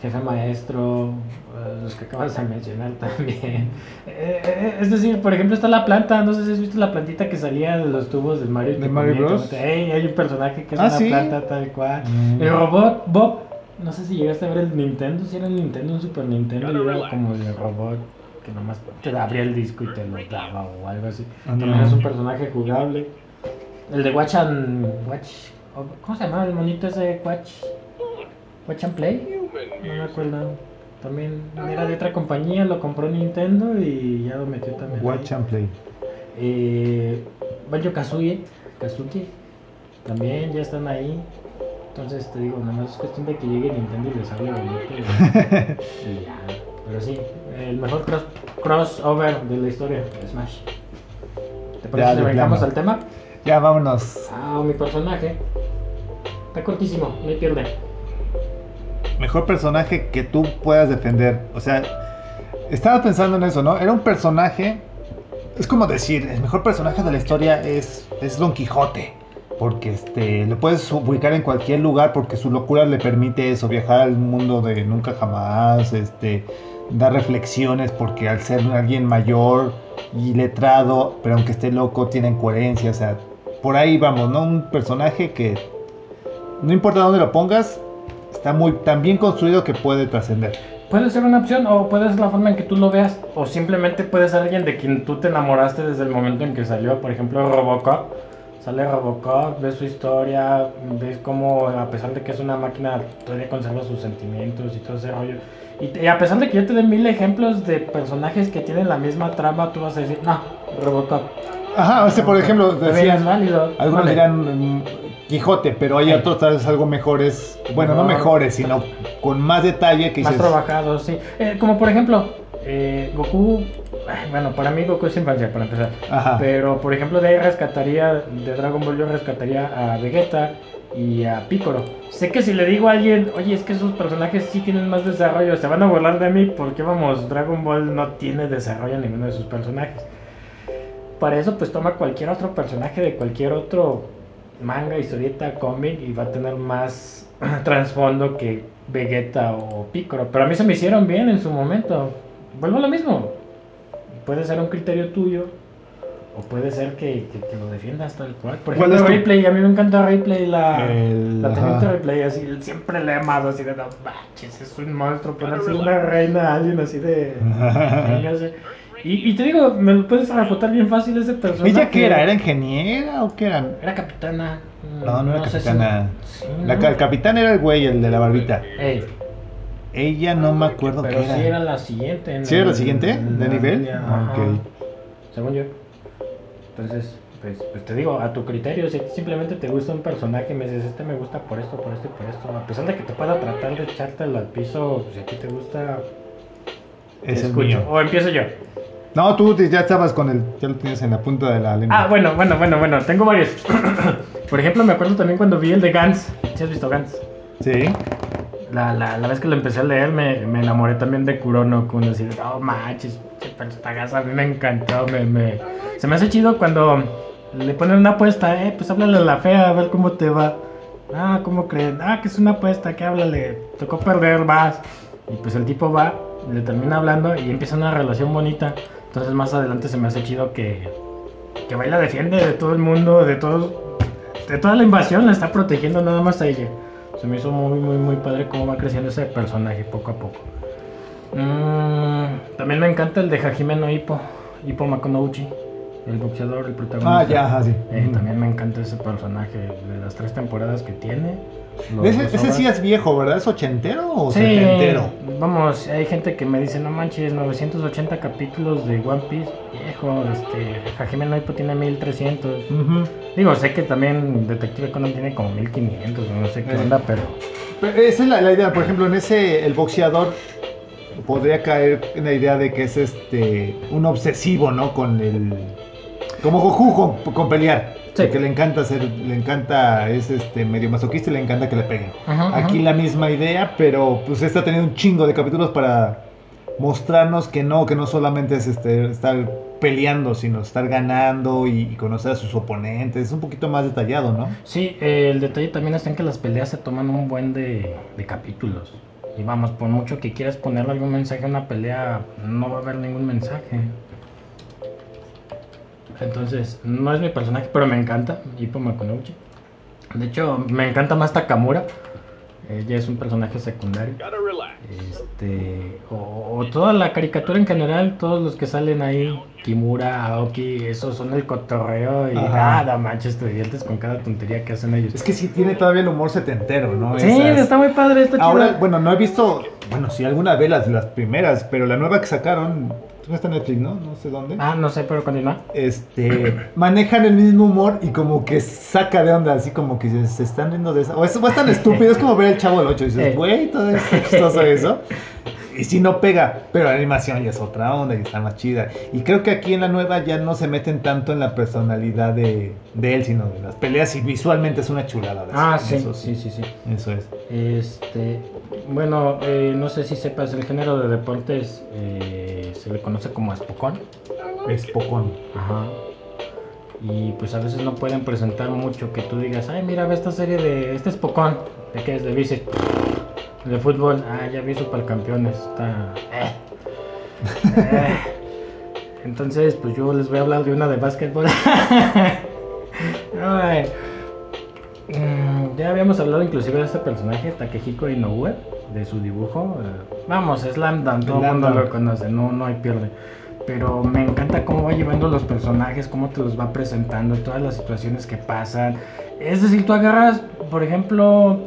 jefe maestro, eh, los que acabas de mencionar también. Eh, es decir, por ejemplo, está la planta. No sé si has visto la plantita que salía de los tubos de Mario. ¿De Mario Bros? hay un personaje que es Ah, una ¿sí? planta tal cual. Mm. El robot, Bob. No sé si llegaste a ver el Nintendo, si era el Nintendo, un Super Nintendo, y era como el robot que nomás te abría el disco y te lo daba o algo así. Ah, no. También es un personaje jugable. El de Watch and Watch. ¿Cómo se llama el monito ese Watch? Watch and Play? No me acuerdo. También era de otra compañía, lo compró Nintendo y ya lo metió también. ahí. Watch and play. Eh, Banjo Kazooie, Kazuki, también ya están ahí. Entonces te digo, nada más es cuestión de que llegue Nintendo y les hable bonito y, ya. Pero sí, el mejor cross, crossover de la historia Smash. ¿Te parece de arrancamos al tema? Ya, vámonos. Ah, mi personaje. Está cortísimo, no hay pierde. Mejor personaje que tú puedas defender. O sea, estaba pensando en eso, ¿no? Era un personaje. Es como decir, el mejor personaje de la historia es, es Don Quijote. Porque este, lo puedes ubicar en cualquier lugar porque su locura le permite eso, viajar al mundo de nunca jamás, este, dar reflexiones porque al ser alguien mayor y letrado, pero aunque esté loco, tiene coherencia, o sea, por ahí vamos, ¿no? Un personaje que no importa dónde lo pongas, está muy tan bien construido que puede trascender. Puede ser una opción o puede ser la forma en que tú lo veas o simplemente puede ser alguien de quien tú te enamoraste desde el momento en que salió, por ejemplo Robocop. Sale Robocop, ves su historia, ves cómo a pesar de que es una máquina todavía conserva sus sentimientos y todo ese rollo. Y, a pesar de que yo te dé mil ejemplos de personajes que tienen la misma trama, tú vas a decir, no, Robocop. Ajá, ese por ejemplo, decían, válido. algunos Vale. dirán mm, Quijote, pero hay Sí. otros tal vez algo mejores, bueno, no Mejor. mejores, sino con más detalle que Más dices, trabajados, sí. Eh, como por ejemplo, eh, Goku. Bueno, para mí Goku es infancia, para empezar. ajá, Pero por ejemplo, de ahí rescataría, de Dragon Ball yo rescataría a Vegeta y a Piccolo. Sé que si le digo a alguien, oye, es que esos personajes sí tienen más desarrollo, se van a burlar de mí porque vamos, Dragon Ball no tiene desarrollo en ninguno de sus personajes. Para eso, pues toma cualquier otro personaje de cualquier otro manga, historieta, cómic y va a tener más trasfondo que Vegeta o Piccolo. Pero a mí se me hicieron bien en su momento. Vuelvo a lo mismo. Puede ser un criterio tuyo o puede ser que, que- que lo defiendas tal cual. Por ¿Cuál ejemplo, es tu- Ripley, a mí me encanta Ripley, la, El- la teniente. Ripley, así, siempre le he amado, así de no manches, es un monstruo, ponerse una reina alguien así de... Y, y te digo, me lo puedes refutar bien fácil ese personaje. ¿Ella qué era? ¿Era ingeniera o qué era? Era capitana. No, no era si- capitana. sí, La, ¿no? el capitán era el güey, el de la barbita. Ey, Ella no me acuerdo pero qué era. sí era la siguiente. en ¿Sí era la siguiente? en ¿De la nivel? línea, Ah, ajá, ok. Según yo. Entonces, pues, pues te digo, a tu criterio, si a ti simplemente te gusta un personaje, me dices, este me gusta por esto, por esto y por esto, a pesar de que te pueda tratar de echártelo al piso, pues, si a ti te gusta, te Es el escucho. mío. O empiezo yo. No, tú ya estabas con el. Ya lo tienes en la punta de la lengua. Ah, bueno, bueno, bueno, bueno, tengo varios. por ejemplo, me acuerdo también cuando vi el de Gans. ¿Sí has visto Gans? Sí. La, la, la vez que lo empecé a leer me, me enamoré también de Kurono Kun, así de, oh manches, a mí me encantó, me, me... Se me hace chido cuando le ponen una apuesta, eh, pues háblale a la fea, a ver cómo te va. Ah, ¿cómo creen? Ah, que es una apuesta, que háblale, tocó perder, vas. Y pues el tipo va, le termina hablando y empieza una relación bonita. Entonces más adelante se me hace chido que, que va y la defiende de todo el mundo, de todos, de toda la invasión, la está protegiendo nada más a ella. Se me hizo muy, muy, muy padre cómo va creciendo ese personaje poco a poco. Mm, también me encanta el de Hajime no Hippo, Hippo Makonouchi, el boxeador, el protagonista. Ah, ya, sí. Eh, también me encanta ese personaje de las tres temporadas que tiene. Los Ese, sí es viejo, ¿verdad? ¿Es ochentero o Sí, setentero? vamos, hay gente que me dice, no manches, 980 capítulos de One Piece, viejo, este, Hajime no Ippo tiene 1300. Ujú. Digo, sé que también Detective Conan tiene como 1500, no sé qué Eh. onda, pero... Pero Esa es la, la idea, por ejemplo, en ese, el boxeador podría caer en la idea de que es este un obsesivo, ¿no? Con el. Como Goku con, con pelear. Sí. Que le encanta hacer, le encanta, es este medio masoquista y le encanta que le peguen. Ajá, Aquí ajá. la misma idea, pero pues está teniendo un chingo de capítulos para mostrarnos que no, que no solamente es este, estar peleando, sino estar ganando y, y conocer a sus oponentes. Es un poquito más detallado, ¿no? Sí, eh, el detalle también está en que las peleas se toman un buen de, de capítulos. Y vamos, por mucho que quieras ponerle algún mensaje a una pelea, no va a haber ningún mensaje. Entonces, no es mi personaje, pero me encanta, Hippo Makunouchi. De hecho, me encanta más Takamura. Ella es un personaje secundario. Este, o, o toda la caricatura en general, todos los que salen ahí, Kimura, Aoki, esos son el cotorreo y Ajá. nada, manches, te diviertes con cada tontería que hacen ellos. Es que sí tiene todavía el humor setentero, ¿no? Sí, Esas- está muy padre, chido. Ahora, bueno, no he visto, bueno, sí, alguna vez las, las primeras, pero la nueva que sacaron, no está en Netflix, ¿no? No sé dónde. Ah, no sé, pero continúa. Este, manejan el mismo humor y como que saca de onda, así como que se, se están riendo de eso. O es, o es tan estúpido, es como ver el chavo del 8 y dices, güey, todo es chistoso eso. Y si no pega, pero la animación ya es otra onda y está más chida. Y creo que aquí en la nueva ya no se meten tanto en la personalidad de, de él, sino de las peleas y visualmente es una chulada. Ah, eso, sí, eso sí, sí, sí. Eso es. Este, bueno, eh, no sé si sepas, el género de deportes eh, se le conoce como espocón. Es pocón. Ajá. Y pues a veces no pueden presentar mucho que tú digas, ay, mira, ve esta serie de. Este es Pocón. ¿De qué es? De bici. De fútbol. Ah, ya vi Supercampeones. Está. Eh. Entonces, pues yo les voy a hablar de una de básquetbol. Ay. Mm, Ya habíamos hablado inclusive de este personaje, Takehiko Inoue, de su dibujo. eh, Vamos, Slam Dunk, todo el mundo lo conoce, no, no hay pierde. Pero me encanta cómo va llevando los personajes, cómo te los va presentando, todas las situaciones que pasan. Es decir, tú agarras, por ejemplo,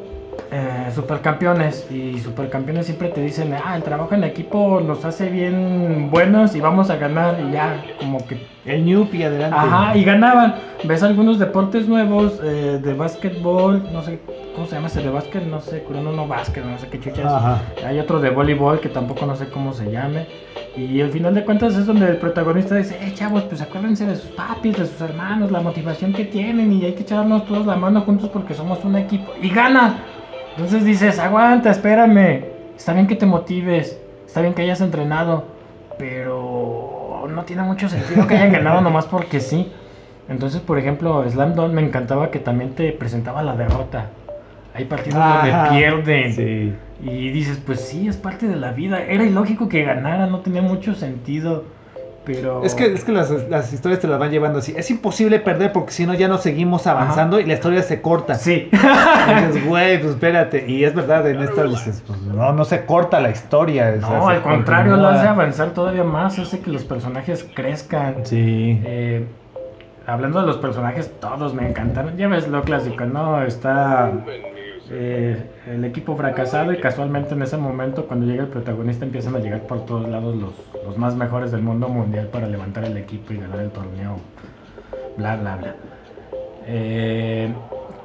eh, supercampeones y supercampeones siempre te dicen, ah, el trabajo en equipo nos hace bien buenos y vamos a ganar y ya, como que El Newpie adelante. Ajá, y ganaban. Ves algunos deportes nuevos eh, de básquetbol, no sé cómo se llama ese de básquet, no sé, no básquet, no sé qué chucha es. Ajá. Hay otro de voleibol que tampoco no sé cómo se llame. Y al final de cuentas es donde el protagonista dice, eh chavos, pues acuérdense de sus papis, de sus hermanos, la motivación que tienen y hay que echarnos todos la mano juntos porque somos un equipo. Y gana. Entonces dices, aguanta, espérame. Está bien que te motives, está bien que hayas entrenado, pero no tiene mucho sentido que hayan ganado nomás porque sí. Entonces, por ejemplo, Slam Dunk me encantaba que también te presentaba la derrota. Hay partidos Ajá. donde pierden. Sí. Y dices, pues sí, es parte de la vida. Era ilógico que ganara, no tenía mucho sentido. Pero. Es que, es que las, las historias te las van llevando así. Es imposible perder porque si no ya no seguimos avanzando y la historia se corta. Sí. Y dices, güey, pues espérate. Y es verdad, en estas dices, pues no, no se corta la historia. o sea, no, al contrario, lo hace avanzar todavía más, hace que los personajes crezcan. Sí. Eh, hablando de los personajes, todos me encantaron. Ya ves lo clásico, ¿no? Está eh, el equipo fracasado y casualmente en ese momento, cuando llega el protagonista, empiezan a llegar por todos lados los, los más mejores del mundo mundial para levantar el equipo y ganar el torneo. Bla, bla, bla. Eh,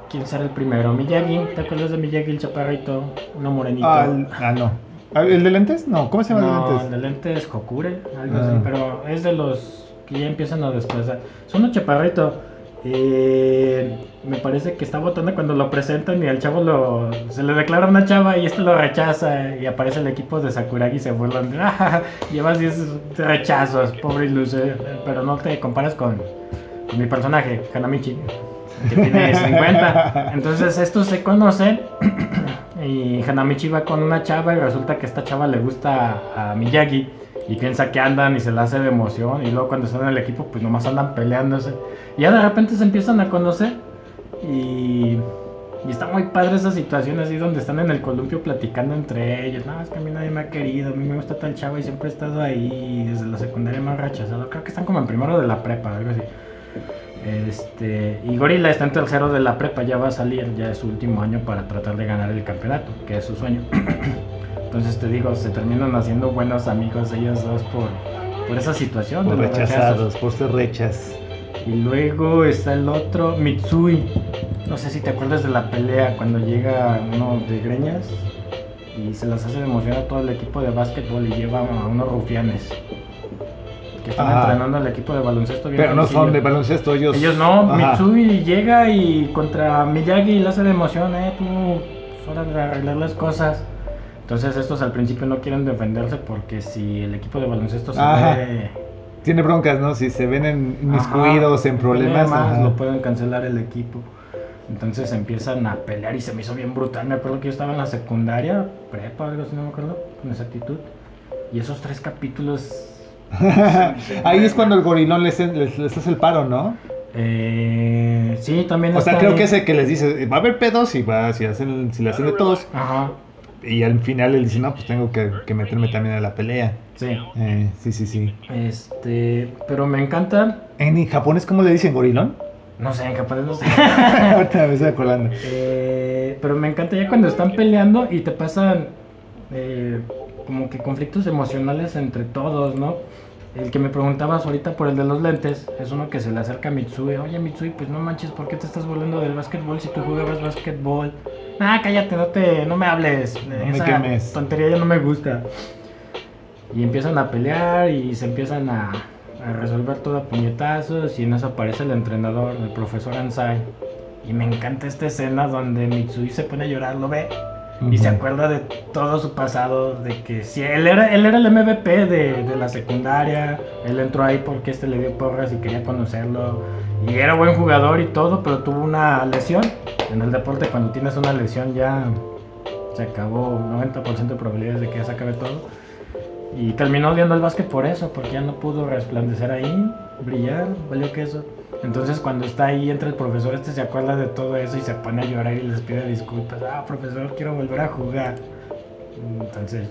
¿Quién será el primero? Miyagi. ¿Te acuerdas de Miyagi, el chaparrito? Uno morenito. Ah, el- ah, no. Ah, ¿El de lentes? No, ¿cómo se llama No, el de el lentes? de lente es Hokure, algo Ah. así, pero es de los que ya empiezan a desplazar. Es uno chaparrito. Eh, me parece que está votando cuando lo presentan y al chavo lo, se le declara una chava y este lo rechaza y aparece el equipo de Sakuragi y se burlan "Ah, llevas 10 rechazos, pobre loser, pero no te comparas con, con mi personaje, Hanamichi, que tiene 50. Entonces estos se conocen y Hanamichi va con una chava y resulta que esta chava le gusta a, a Miyagi y piensa que andan y se la hace de emoción y luego cuando están en el equipo pues nomás andan peleándose y ya de repente se empiezan a conocer y, y está muy padre esa situación así donde están en el columpio platicando entre ellos, no, es que a mí nadie me ha querido, a mí me gusta tal chava y siempre he estado ahí, desde la secundaria me han rechazado, creo que están como en primero de la prepa, algo así. Este, y Gorila está en tercero de la prepa, ya va a salir, ya es su último año para tratar de ganar el campeonato, que es su sueño. Entonces te digo, se terminan haciendo buenos amigos ellos dos por, por esa situación. Por de rechazados, por ser rechas. Y luego está el otro, Mitsui. No sé si te acuerdas de la pelea cuando llega uno de greñas y se las hace de emoción a todo el equipo de básquetbol y lleva a unos rufianes que están Ajá. entrenando al equipo de baloncesto. bien Pero no son de baloncesto, ellos. Ellos no, Ajá. Mitsui llega y contra Miyagi le hace de emoción, eh, tú, es hora de arreglar las cosas. Entonces estos al principio no quieren defenderse porque si el equipo de baloncesto se Ajá. ve Tiene broncas, ¿no? Si se ven en- inmiscuidos Ajá, en problemas. más, lo pueden cancelar el equipo. Entonces empiezan a pelear y se me hizo bien brutal. Me acuerdo que yo estaba en la secundaria, prepa, algo así, no me acuerdo, con esa actitud. Y esos tres capítulos. Ahí es cuando el gorilón les, les, les hace el paro, ¿no? Eh, sí, también O sea, creo ahí. que es el que les dice, va a haber pedos y va, si, hacen, si le hacen de todos. Ajá, Y al final él dice, no, pues tengo que, que meterme también a la pelea. sí. Eh, sí, sí, sí. Este, pero me encanta. ¿En japonés cómo le dicen gorilón? No sé, en japonés no sé. Ahorita me estoy acordando. Eh, pero me encanta ya cuando están peleando y te pasan eh, como que conflictos emocionales entre todos, ¿no? El que me preguntabas ahorita por el de los lentes es uno que se le acerca a Mitsui. Oye, Mitsui, pues no manches, ¿por qué te estás volviendo del básquetbol si tú jugabas básquetbol? Ah, cállate, no, te, no me hables. No me Esa quemes. tontería ya no me gusta. Y empiezan a pelear y se empiezan a, a resolver todo a puñetazos. Y en eso aparece el entrenador, el profesor Ansai. Y me encanta esta escena donde Mitsui se pone a llorar, lo ve y se acuerda de todo su pasado, de que si él era, él era el MVP de, de la secundaria, él entró ahí porque este le dio porras y quería conocerlo, y era buen jugador y todo, pero tuvo una lesión. En el deporte cuando tienes una lesión ya se acabó 90% de probabilidades de que ya se acabe todo. Y terminó odiando el básquet por eso, porque ya no pudo resplandecer ahí, brillar, valió queso. Entonces cuando está ahí entra el profesor, este se acuerda de todo eso y se pone a llorar y les pide disculpas. Ah, profesor, quiero volver a jugar. Entonces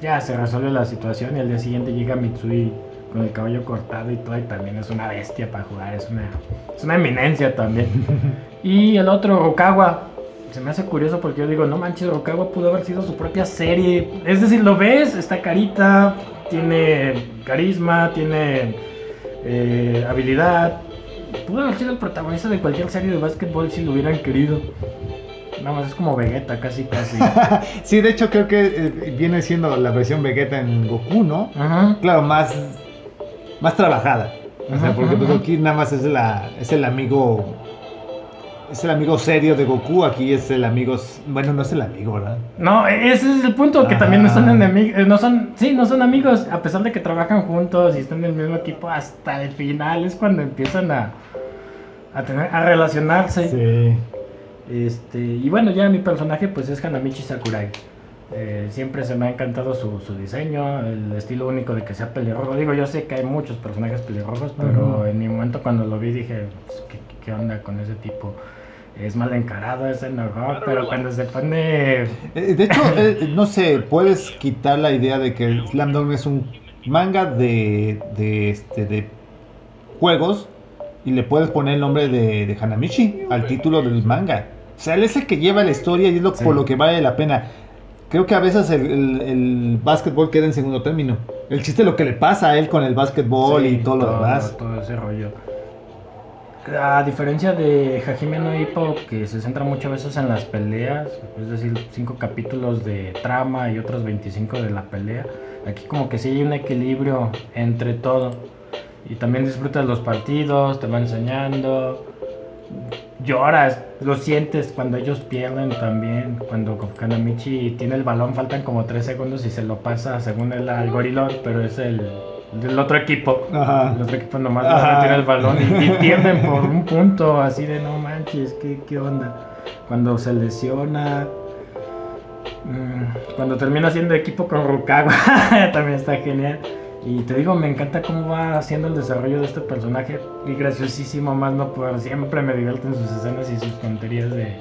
ya se resuelve la situación y al día siguiente llega Mitsui con el cabello cortado y todo y también es una bestia para jugar, es una, es una eminencia también. y el otro, Rokawa, se me hace curioso porque yo digo, no manches, Rokawa pudo haber sido su propia serie. Es decir, lo ves, está carita, tiene carisma, tiene eh, habilidad. Pudo haber sido el protagonista de cualquier serie de básquetbol si lo hubieran querido. Nada más es como Vegeta, casi, casi. Sí, de hecho creo que eh, viene siendo la versión Vegeta en Goku, ¿no? Ajá. Claro, más, más trabajada. O sea, porque pues aquí nada más es, la, es el amigo. Es el amigo serio de Goku. Aquí es el amigo. Bueno, no es el amigo, ¿verdad? No, ese es el punto, que también no son enemigos, no son, sí, no son amigos, a pesar de que trabajan juntos y están en el mismo equipo hasta el final, es cuando empiezan a, a tener, a relacionarse. Sí. Este, y bueno, ya mi personaje pues es Hanamichi Sakurai. Eh, siempre se me ha encantado su, su diseño, el estilo único de que sea pelirrojo. Digo, yo sé que hay muchos personajes pelirrojos, pero en mi momento cuando lo vi dije, pues, ¿qué, qué onda con ese tipo? Es mal encarado, es enojado, pero cuando se pone... Eh, De hecho, eh, no sé, puedes quitar la idea de que Slam Dunk es un manga de, de, este, de juegos y le puedes poner el nombre de, de Hanamichi al título del manga. O sea, él es el que lleva la historia y es lo, Sí. por lo que vale la pena. Creo que a veces el, el, el básquetbol queda en segundo término. El chiste es lo que le pasa a él con el básquetbol Sí, y todo lo demás. Todo ese rollo. A diferencia de Hajime no Ippo, que se centra muchas veces en las peleas, es decir, 5 capítulos de trama y otros 25 de la pelea, aquí como que sí hay un equilibrio entre todo. Y también disfrutas los partidos, te va enseñando, lloras, lo sientes cuando ellos pierden también, cuando Kanamichi tiene el balón, faltan como 3 segundos y se lo pasa según él al gorilón, pero es el del otro equipo. Ajá. El otro equipo nomás Ajá. tiene el balón y, y pierden por un punto, así de no manches, ¿qué, qué onda? Cuando se lesiona, mm, cuando termina siendo equipo con Rukawa, también está genial. Y te digo, me encanta cómo va haciendo el desarrollo de este personaje. Y graciosísimo, más no poder. Siempre me divierten sus escenas y sus tonterías de.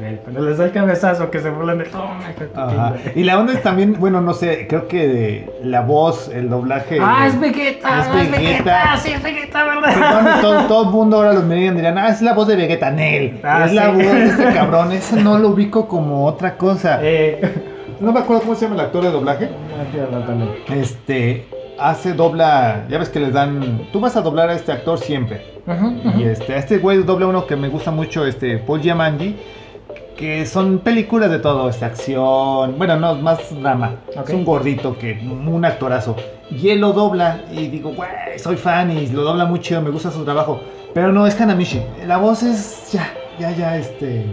de cuando les da el cabezazo, que se burlan de. "Toma, hijo de tu Ajá. chingada". Y la onda es también, bueno, no sé, creo que la voz, el doblaje. Ah, es Vegeta, Es es Vegeta, Vegeta. sí, es Vegeta, Perdón, ¿verdad? todo, todo el mundo ahora los miran dirán, ah, es la voz de Vegeta Nel. Ah, es la voz de este cabrón. Ese no lo ubico como otra cosa. Eh, No me acuerdo cómo se llama el actor de doblaje. Este, hace dobla, ya ves que les dan, tú vas a doblar a este actor siempre. Ujú. Y este, a este güey dobla uno que me gusta mucho, este, Paul Giamatti, que son películas de todo, este, acción, bueno, no, más drama. Es un gordito que, un actorazo. Y él lo dobla y digo, güey, soy fan y lo dobla muy chido, me gusta su trabajo. Pero no, es Kanamichi. La voz es, ya, ya, ya, este...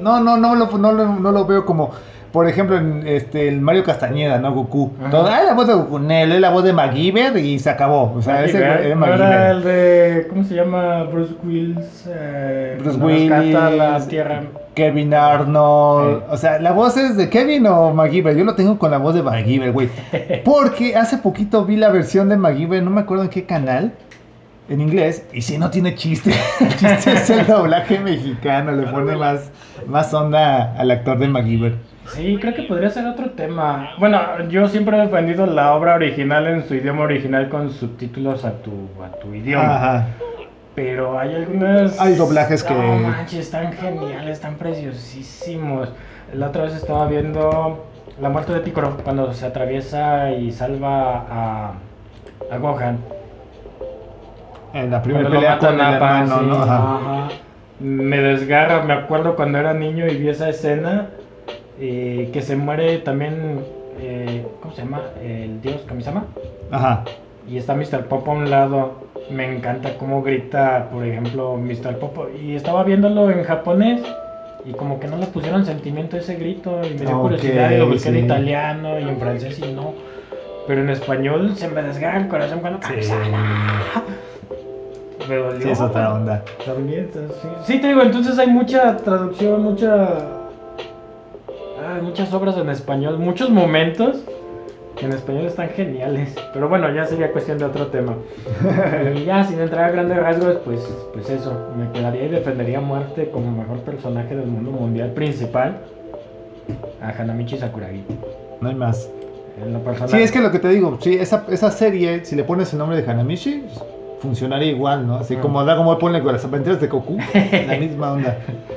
No, no, no no, lo- no lo veo como... por ejemplo, en este, el Mario Castañeda, ¿no? Goku. Todo, ah, la voz de Goku, Nel, es la voz de MacGyver y se acabó. O sea, ese MacGyver, es ¿no era MacGyver. el de. ¿Cómo se llama? Bruce Willis. eh, Bruce rescata la Willis. tierra. Kevin Arnold. Sí. O sea, ¿la voz es de Kevin o MacGyver? Yo lo tengo con la voz de MacGyver, güey. Porque hace poquito vi la versión de MacGyver, no me acuerdo en qué canal, en inglés, y si no tiene chiste. El chiste es el doblaje mexicano, le pone más, más onda al actor de MacGyver. Sí, creo que podría ser otro tema. Bueno, yo siempre he defendido la obra original en su idioma original con subtítulos a tu, a tu idioma. Ajá. Pero hay algunas. Hay doblajes que- No manches, están geniales, están preciosísimos. La otra vez estaba viendo La muerte de Piccolo cuando se atraviesa y salva a, a Gohan. En la primera pelea con el hermano, sí, ¿no? Ajá. ajá. Me desgarra, me acuerdo cuando era niño y vi esa escena. eh, que se muere también. eh, ¿Cómo se llama? El dios Kamisama. Ajá. Y está Mr. Popo a un lado. Me encanta cómo grita, por ejemplo, Mr. Popo. Y estaba viéndolo en japonés. Y como que no le pusieron sentimiento a ese grito. Y me dio curiosidad. Y lo busqué sí. en italiano y en francés y no. Pero en español se me desgarra el corazón cuando Sí. Me dolió. Sí, es otra onda. También, sí. Sí, te digo, entonces hay mucha traducción, mucha. Hay muchas obras en español, muchos momentos que en español están geniales. Pero bueno, ya sería cuestión de otro tema. y ya, sin entrar a grandes rasgos, pues, pues eso. Me quedaría y defendería a muerte como mejor personaje del mundo mundial principal a Hanamichi Sakuragi. No hay más. En lo personal. Sí, es que lo que te digo, sí, esa, esa serie, si le pones el nombre de Hanamichi, funcionaría igual, ¿no? Así Mm. como Dragon Ball pone con las aventuras de Goku, la misma onda.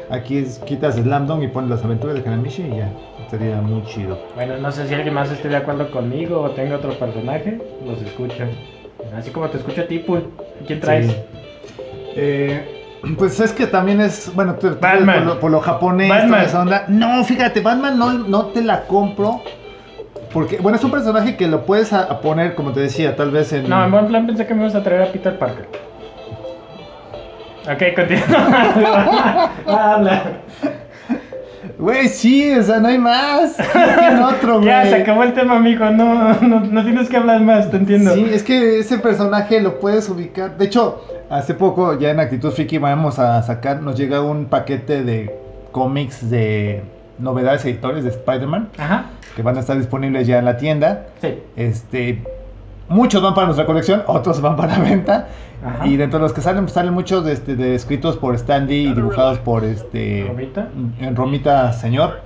Aquí es, quitas Slam Dunk y pones las aventuras de Hanamichi y ya, estaría muy chido. Bueno, no sé si alguien más esté de acuerdo conmigo o tenga otro personaje, los escucho. Así como te escucho a ti, Pul. ¿Quién traes? Sí. Eh, pues es que también es, bueno. Por, lo, por lo japonés, toda esa onda. No, fíjate, Batman no, no te la compro. Porque, bueno, es un personaje que lo puedes a, a poner, como te decía, tal vez en... No, en buen plan pensé que me ibas a traer a Peter Parker. Ok, continúa. Habla. Güey, sí, o sea, no hay más. Otro, güey. Ya, se acabó el tema, amigo. No, no, no tienes que hablar más, te entiendo. Sí, es que ese personaje lo puedes ubicar. De hecho, hace poco, ya en Actitud Friki, vamos a sacar, nos llega un paquete de cómics de novedades editores de Spider-Man Ajá, que van a estar disponibles ya en la tienda. sí. Este, muchos van para nuestra colección, otros van para venta. Ajá. Y dentro de los que salen, pues, salen muchos de, este, de escritos por Stanley y dibujados por este ¿Romita? Romita Señor.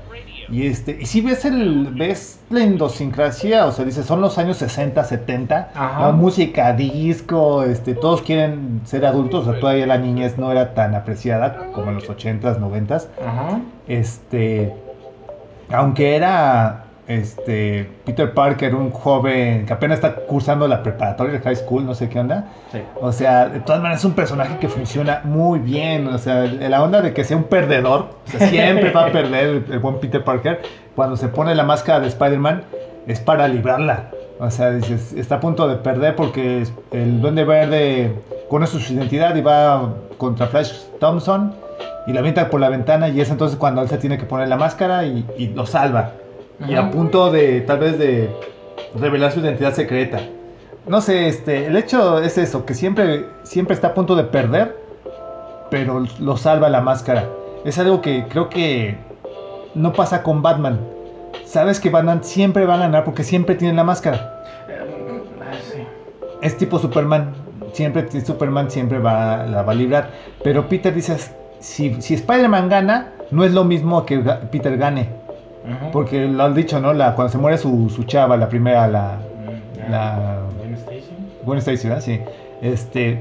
Y este, y si ves el ves la idiosincrasia, o sea, dices, son los años 60, 70, Ajá. la música, disco, este, todos quieren ser adultos, o sea, todavía la niñez no era tan apreciada como en los 80s, 90s. Ajá. Este, aunque era este Peter Parker, un joven que apenas está cursando la preparatoria, high school, no sé qué onda. Sí. O sea, de todas maneras es un personaje que funciona muy bien. O sea, la onda de que sea un perdedor, o sea, siempre va a perder el, el buen Peter Parker. Cuando se pone la máscara de Spider-Man es para librarla. O sea, dices, está a punto de perder porque el Duende Verde conoce su identidad y va contra Flash Thompson y la avienta por la ventana y es entonces cuando él se tiene que poner la máscara y, y lo salva. Y a punto de tal vez de revelar su identidad secreta. No sé, este, el hecho es eso, que siempre, siempre está a punto de perder, pero lo salva la máscara. Es algo que creo que no pasa con Batman. Sabes que Batman siempre va a ganar porque siempre tiene la máscara. Eh, ah, sí. Es tipo Superman. Siempre, Superman siempre va, la va a librar. Pero Peter dices, si, si Spider-Man gana, no es lo mismo que Peter gane. Porque lo han dicho, ¿no? La, cuando se muere su, su chava, la primera, la, Mm, la- Gwen Stacy. Gwen Stacy, ¿verdad? Sí. Este,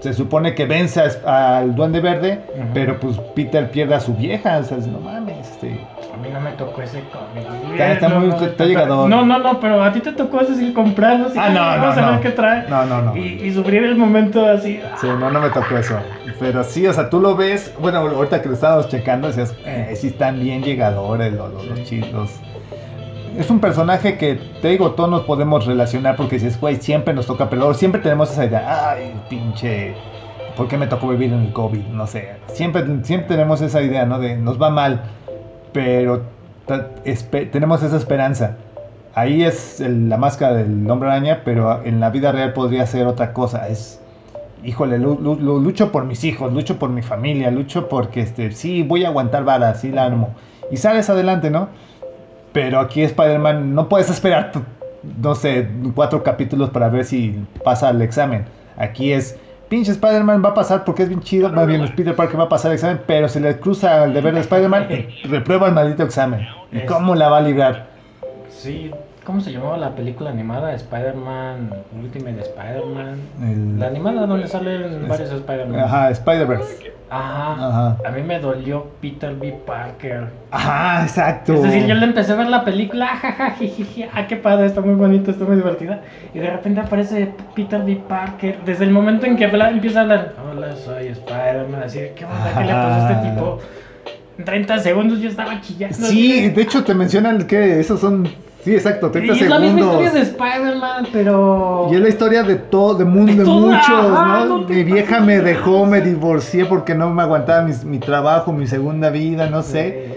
se supone que vence a- al Duende Verde, pero pues Peter pierde a su vieja. O sea, no mames, este. A mí no me tocó ese cómic. Está- está muy- me está llegador. No, no, no, pero a ti te tocó ese sí comprarlo. Así Ah, no, vamos no, a ver no. qué trae. No, no, no. Y, y sufrir el momento así. Sí, no, no me tocó eso. Pero sí, o sea, tú lo ves. Bueno, ahorita que lo estábamos checando, decías, eh, sí están bien llegadores los, los, los. Es un personaje que, te digo, todos nos podemos relacionar porque dices, güey, siempre nos toca perder. Siempre tenemos esa idea, ay, pinche, ¿por qué me tocó vivir en el COVID? No sé. Siempre, siempre tenemos esa idea, ¿no? De nos va mal. Pero tenemos esa esperanza. Ahí es el- la máscara del hombre araña, pero en la vida real podría ser otra cosa. Es, híjole, lu- lu- lu- lucho por mis hijos, lucho por mi familia, lucho porque, este, sí, voy a aguantar vara, sí la armo. Y sales adelante, ¿no? Pero aquí Spider-Man no puedes esperar, no sé, cuatro capítulos para ver si pasa el examen. Aquí es, pinche Spider-Man va a pasar porque es bien chido, más bien Peter Parker va a pasar el examen, pero se le cruza el deber de Spider-Man y reprueba el maldito examen. ¿Y cómo la va a librar? Sí, ¿cómo se llamaba la película animada? Spider-Man, Ultimate Spider-Man. El- La animada donde salen varios Spider-Man. Ajá, Spider-Verse. Ajá. Ajá. A mí me dolió Peter B. Parker. Ajá, exacto. Es decir, yo le empecé a ver la película, jaja, jijiji, ah, qué padre, está muy bonito, está muy divertida. Y de repente aparece Peter B. Parker. Desde el momento en que habla- empieza a hablar, hola, soy Spider-Man, así, ¿qué onda? ¿Qué le pasó a este tipo? En 30 segundos yo estaba chillando. Sí, de hecho te mencionan que esos son, sí, exacto, 30 Y es la misma historia de segundos. Spider-Man, pero... Y es la historia de todo, de, mu- De muchos, ajá, ¿no? Mi vieja me dejó, me divorcié porque no me aguantaba mis- mi, trabajo, mi segunda vida, no sé.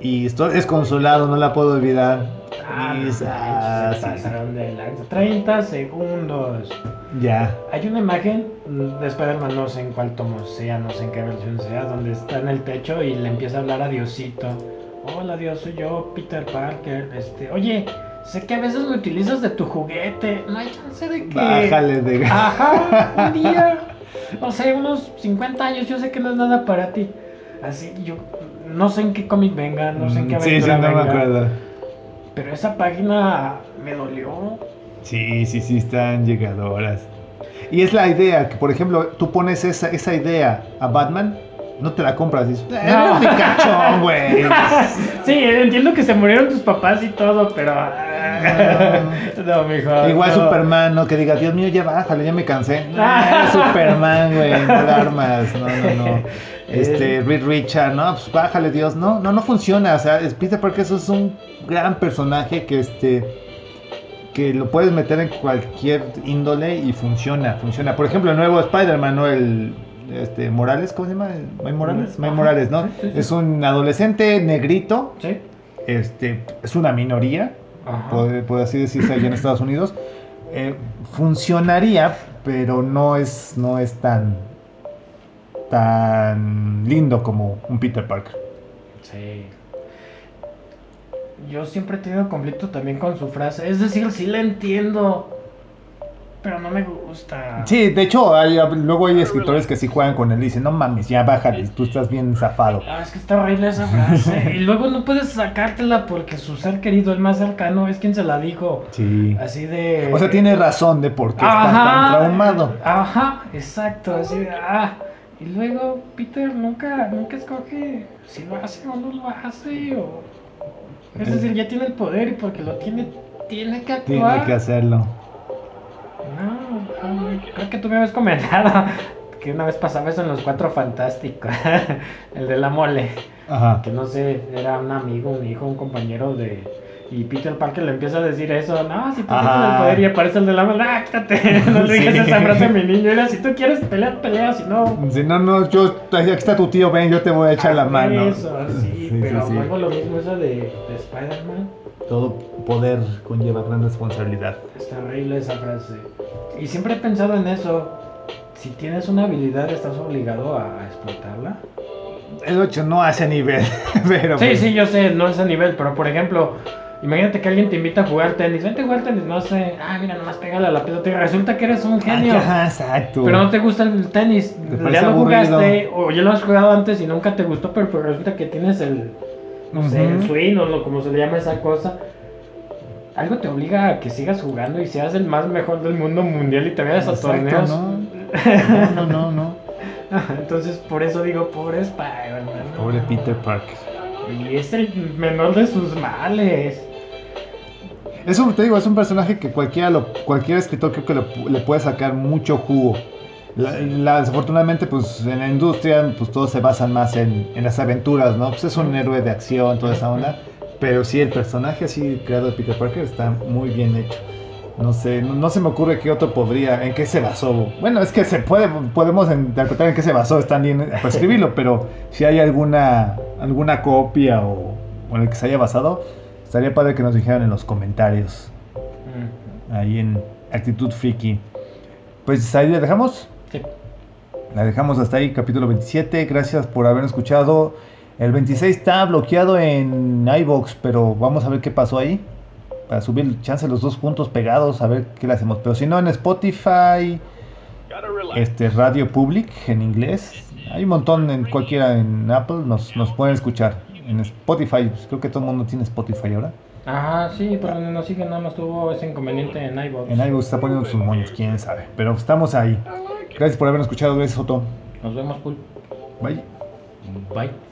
Y estoy desconsolado, no la puedo olvidar. ah, es- ah, se sí, de lanza. 30 segundos. Ya. Hay una imagen de Spider-Man, no sé en cuál tomo sea, no sé en qué versión sea, donde está en el techo y le empieza a hablar a Diosito. Hola Dios, soy yo, Peter Parker. Este, oye, sé que a veces me utilizas de tu juguete. No hay chance de que. Bájale de... Ajá, un día, no sé, unos 50 años, yo sé que no es nada para ti. Así, yo no sé en qué cómic venga, no sé en qué Mm, Sí, sí, aventura no me venga, acuerdo. Pero esa página me dolió. Sí, sí, sí, están llegadoras. Y es la idea, que por ejemplo, tú pones esa, esa idea a Batman, no te la compras. Dices, "Eh, No. ricachón, güey. Sí, entiendo que se murieron tus papás y todo, pero. No, mijo. Igual no. Superman, ¿no? Que diga, Dios mío, ya bájale, ya me cansé. Ah, eres Superman, güey, no la armas. No, no, no. Este, Reed Richard, no, pues bájale, Dios. No, no, no funciona. O sea, Peter Parker eso es un gran personaje que este que lo puedes meter en cualquier índole y funciona, funciona. Por ejemplo, el nuevo Spider-Man, ¿no? El este Morales, ¿cómo se llama? Mike Morales, Ajá, Morales, ¿no? sí, sí, sí. Es un adolescente negrito, Sí. este, es una minoría, puede, puede así decirse allá en Estados Unidos, eh, funcionaría, pero no es, no es tan, tan lindo como un Peter Parker. Sí. Yo siempre he tenido conflicto también con su frase. Es decir, sí la entiendo. Pero no me gusta. Sí, de hecho, hay, luego hay escritores que sí juegan con él y dicen, no mames, ya bájale, tú estás bien zafado. Ah, es que está horrible esa frase. y luego no puedes sacártela porque su ser querido, el más cercano, es quien se la dijo. Sí. Así de. O sea, tiene razón de por qué está tan Ajá, traumado. Ajá, exacto, así de, ah. Y luego Peter nunca, nunca escoge si lo hace o no lo hace. O... Es decir, ya tiene el poder y porque lo tiene, tiene que actuar. Tiene que hacerlo. No, creo que tú me habías comentado que una vez pasaba eso en los cuatro fantásticos. el de la mole. Ajá. Que no sé, era un amigo, un hijo, un compañero de. Y Peter Parker le empieza a decir eso, no, si tú tienes el poder y aparece el de la mole, ah, quítate, no le digas Sí. esa frase a mi niño, era si tú quieres pelear, pelea, si no. Si no, no, yo, aquí está tu tío, ven, yo te voy a echar la haz mano. Eso, sí, Sí, pero sí, sí. vuelvo a lo mismo, eso de, de Spider-Man. Todo poder conlleva gran responsabilidad. Es terrible esa frase. Y siempre he pensado en eso. Si tienes una habilidad, ¿estás obligado a explotarla? El 8 no a ese nivel, pero... Sí, pues, sí, yo sé, no a ese nivel, pero por ejemplo, imagínate que alguien te invita a jugar tenis. Vente a jugar tenis, no sé. Ah, mira, nomás pégale a la pelota y resulta que eres un genio. Ajá, exacto. Pero no te gusta el tenis. Te Ya lo jugaste o ya lo has jugado antes y nunca te gustó, pero, pero resulta que tienes el, no sé, el swing o lo, como se le llama esa cosa. Algo te obliga a que sigas jugando y seas el más mejor del mundo mundial y te vayas a torneos. ¿no? No, no, no. Entonces, por eso digo, pobre Spider-Man. Pobre Peter Parker. Y es el menor de sus males. Eso te digo, es un personaje que cualquiera lo, cualquier escritor creo que lo- le puede sacar mucho jugo. La- la- desafortunadamente, pues en la industria, pues todos se basan más en, en las aventuras, ¿no? Pues es un héroe de acción, toda esa onda. Pero sí, el personaje así creado de Peter Parker está muy bien hecho. No sé, no, no se me ocurre qué otro podría, en qué se basó. Bueno, es que se puede, podemos interpretar en qué se basó Stan Lee en- para escribirlo, pero si hay alguna, alguna copia o, o en el que se haya basado, estaría padre que nos dijeran en los comentarios. Mm, Ahí en Actitud Friki. Pues ahí la dejamos. sí. La dejamos hasta ahí, capítulo 27. Gracias por haber escuchado. El 26 está bloqueado en iBox, pero vamos a ver qué pasó ahí. Para subir chance los dos puntos pegados, a ver qué le hacemos. Pero si no, en Spotify, este Radio Public en inglés. Hay un montón en cualquiera en Apple, nos, nos pueden escuchar. En Spotify, pues, creo que todo el mundo tiene Spotify ahora. Ajá, sí, pero nos siguen nada más tuvo ese inconveniente en iVoox. En iBox está poniendo sus moños, quién sabe. Pero estamos ahí. Gracias por habernos escuchado, gracias Soto. Nos vemos, Pul. Bye. Bye.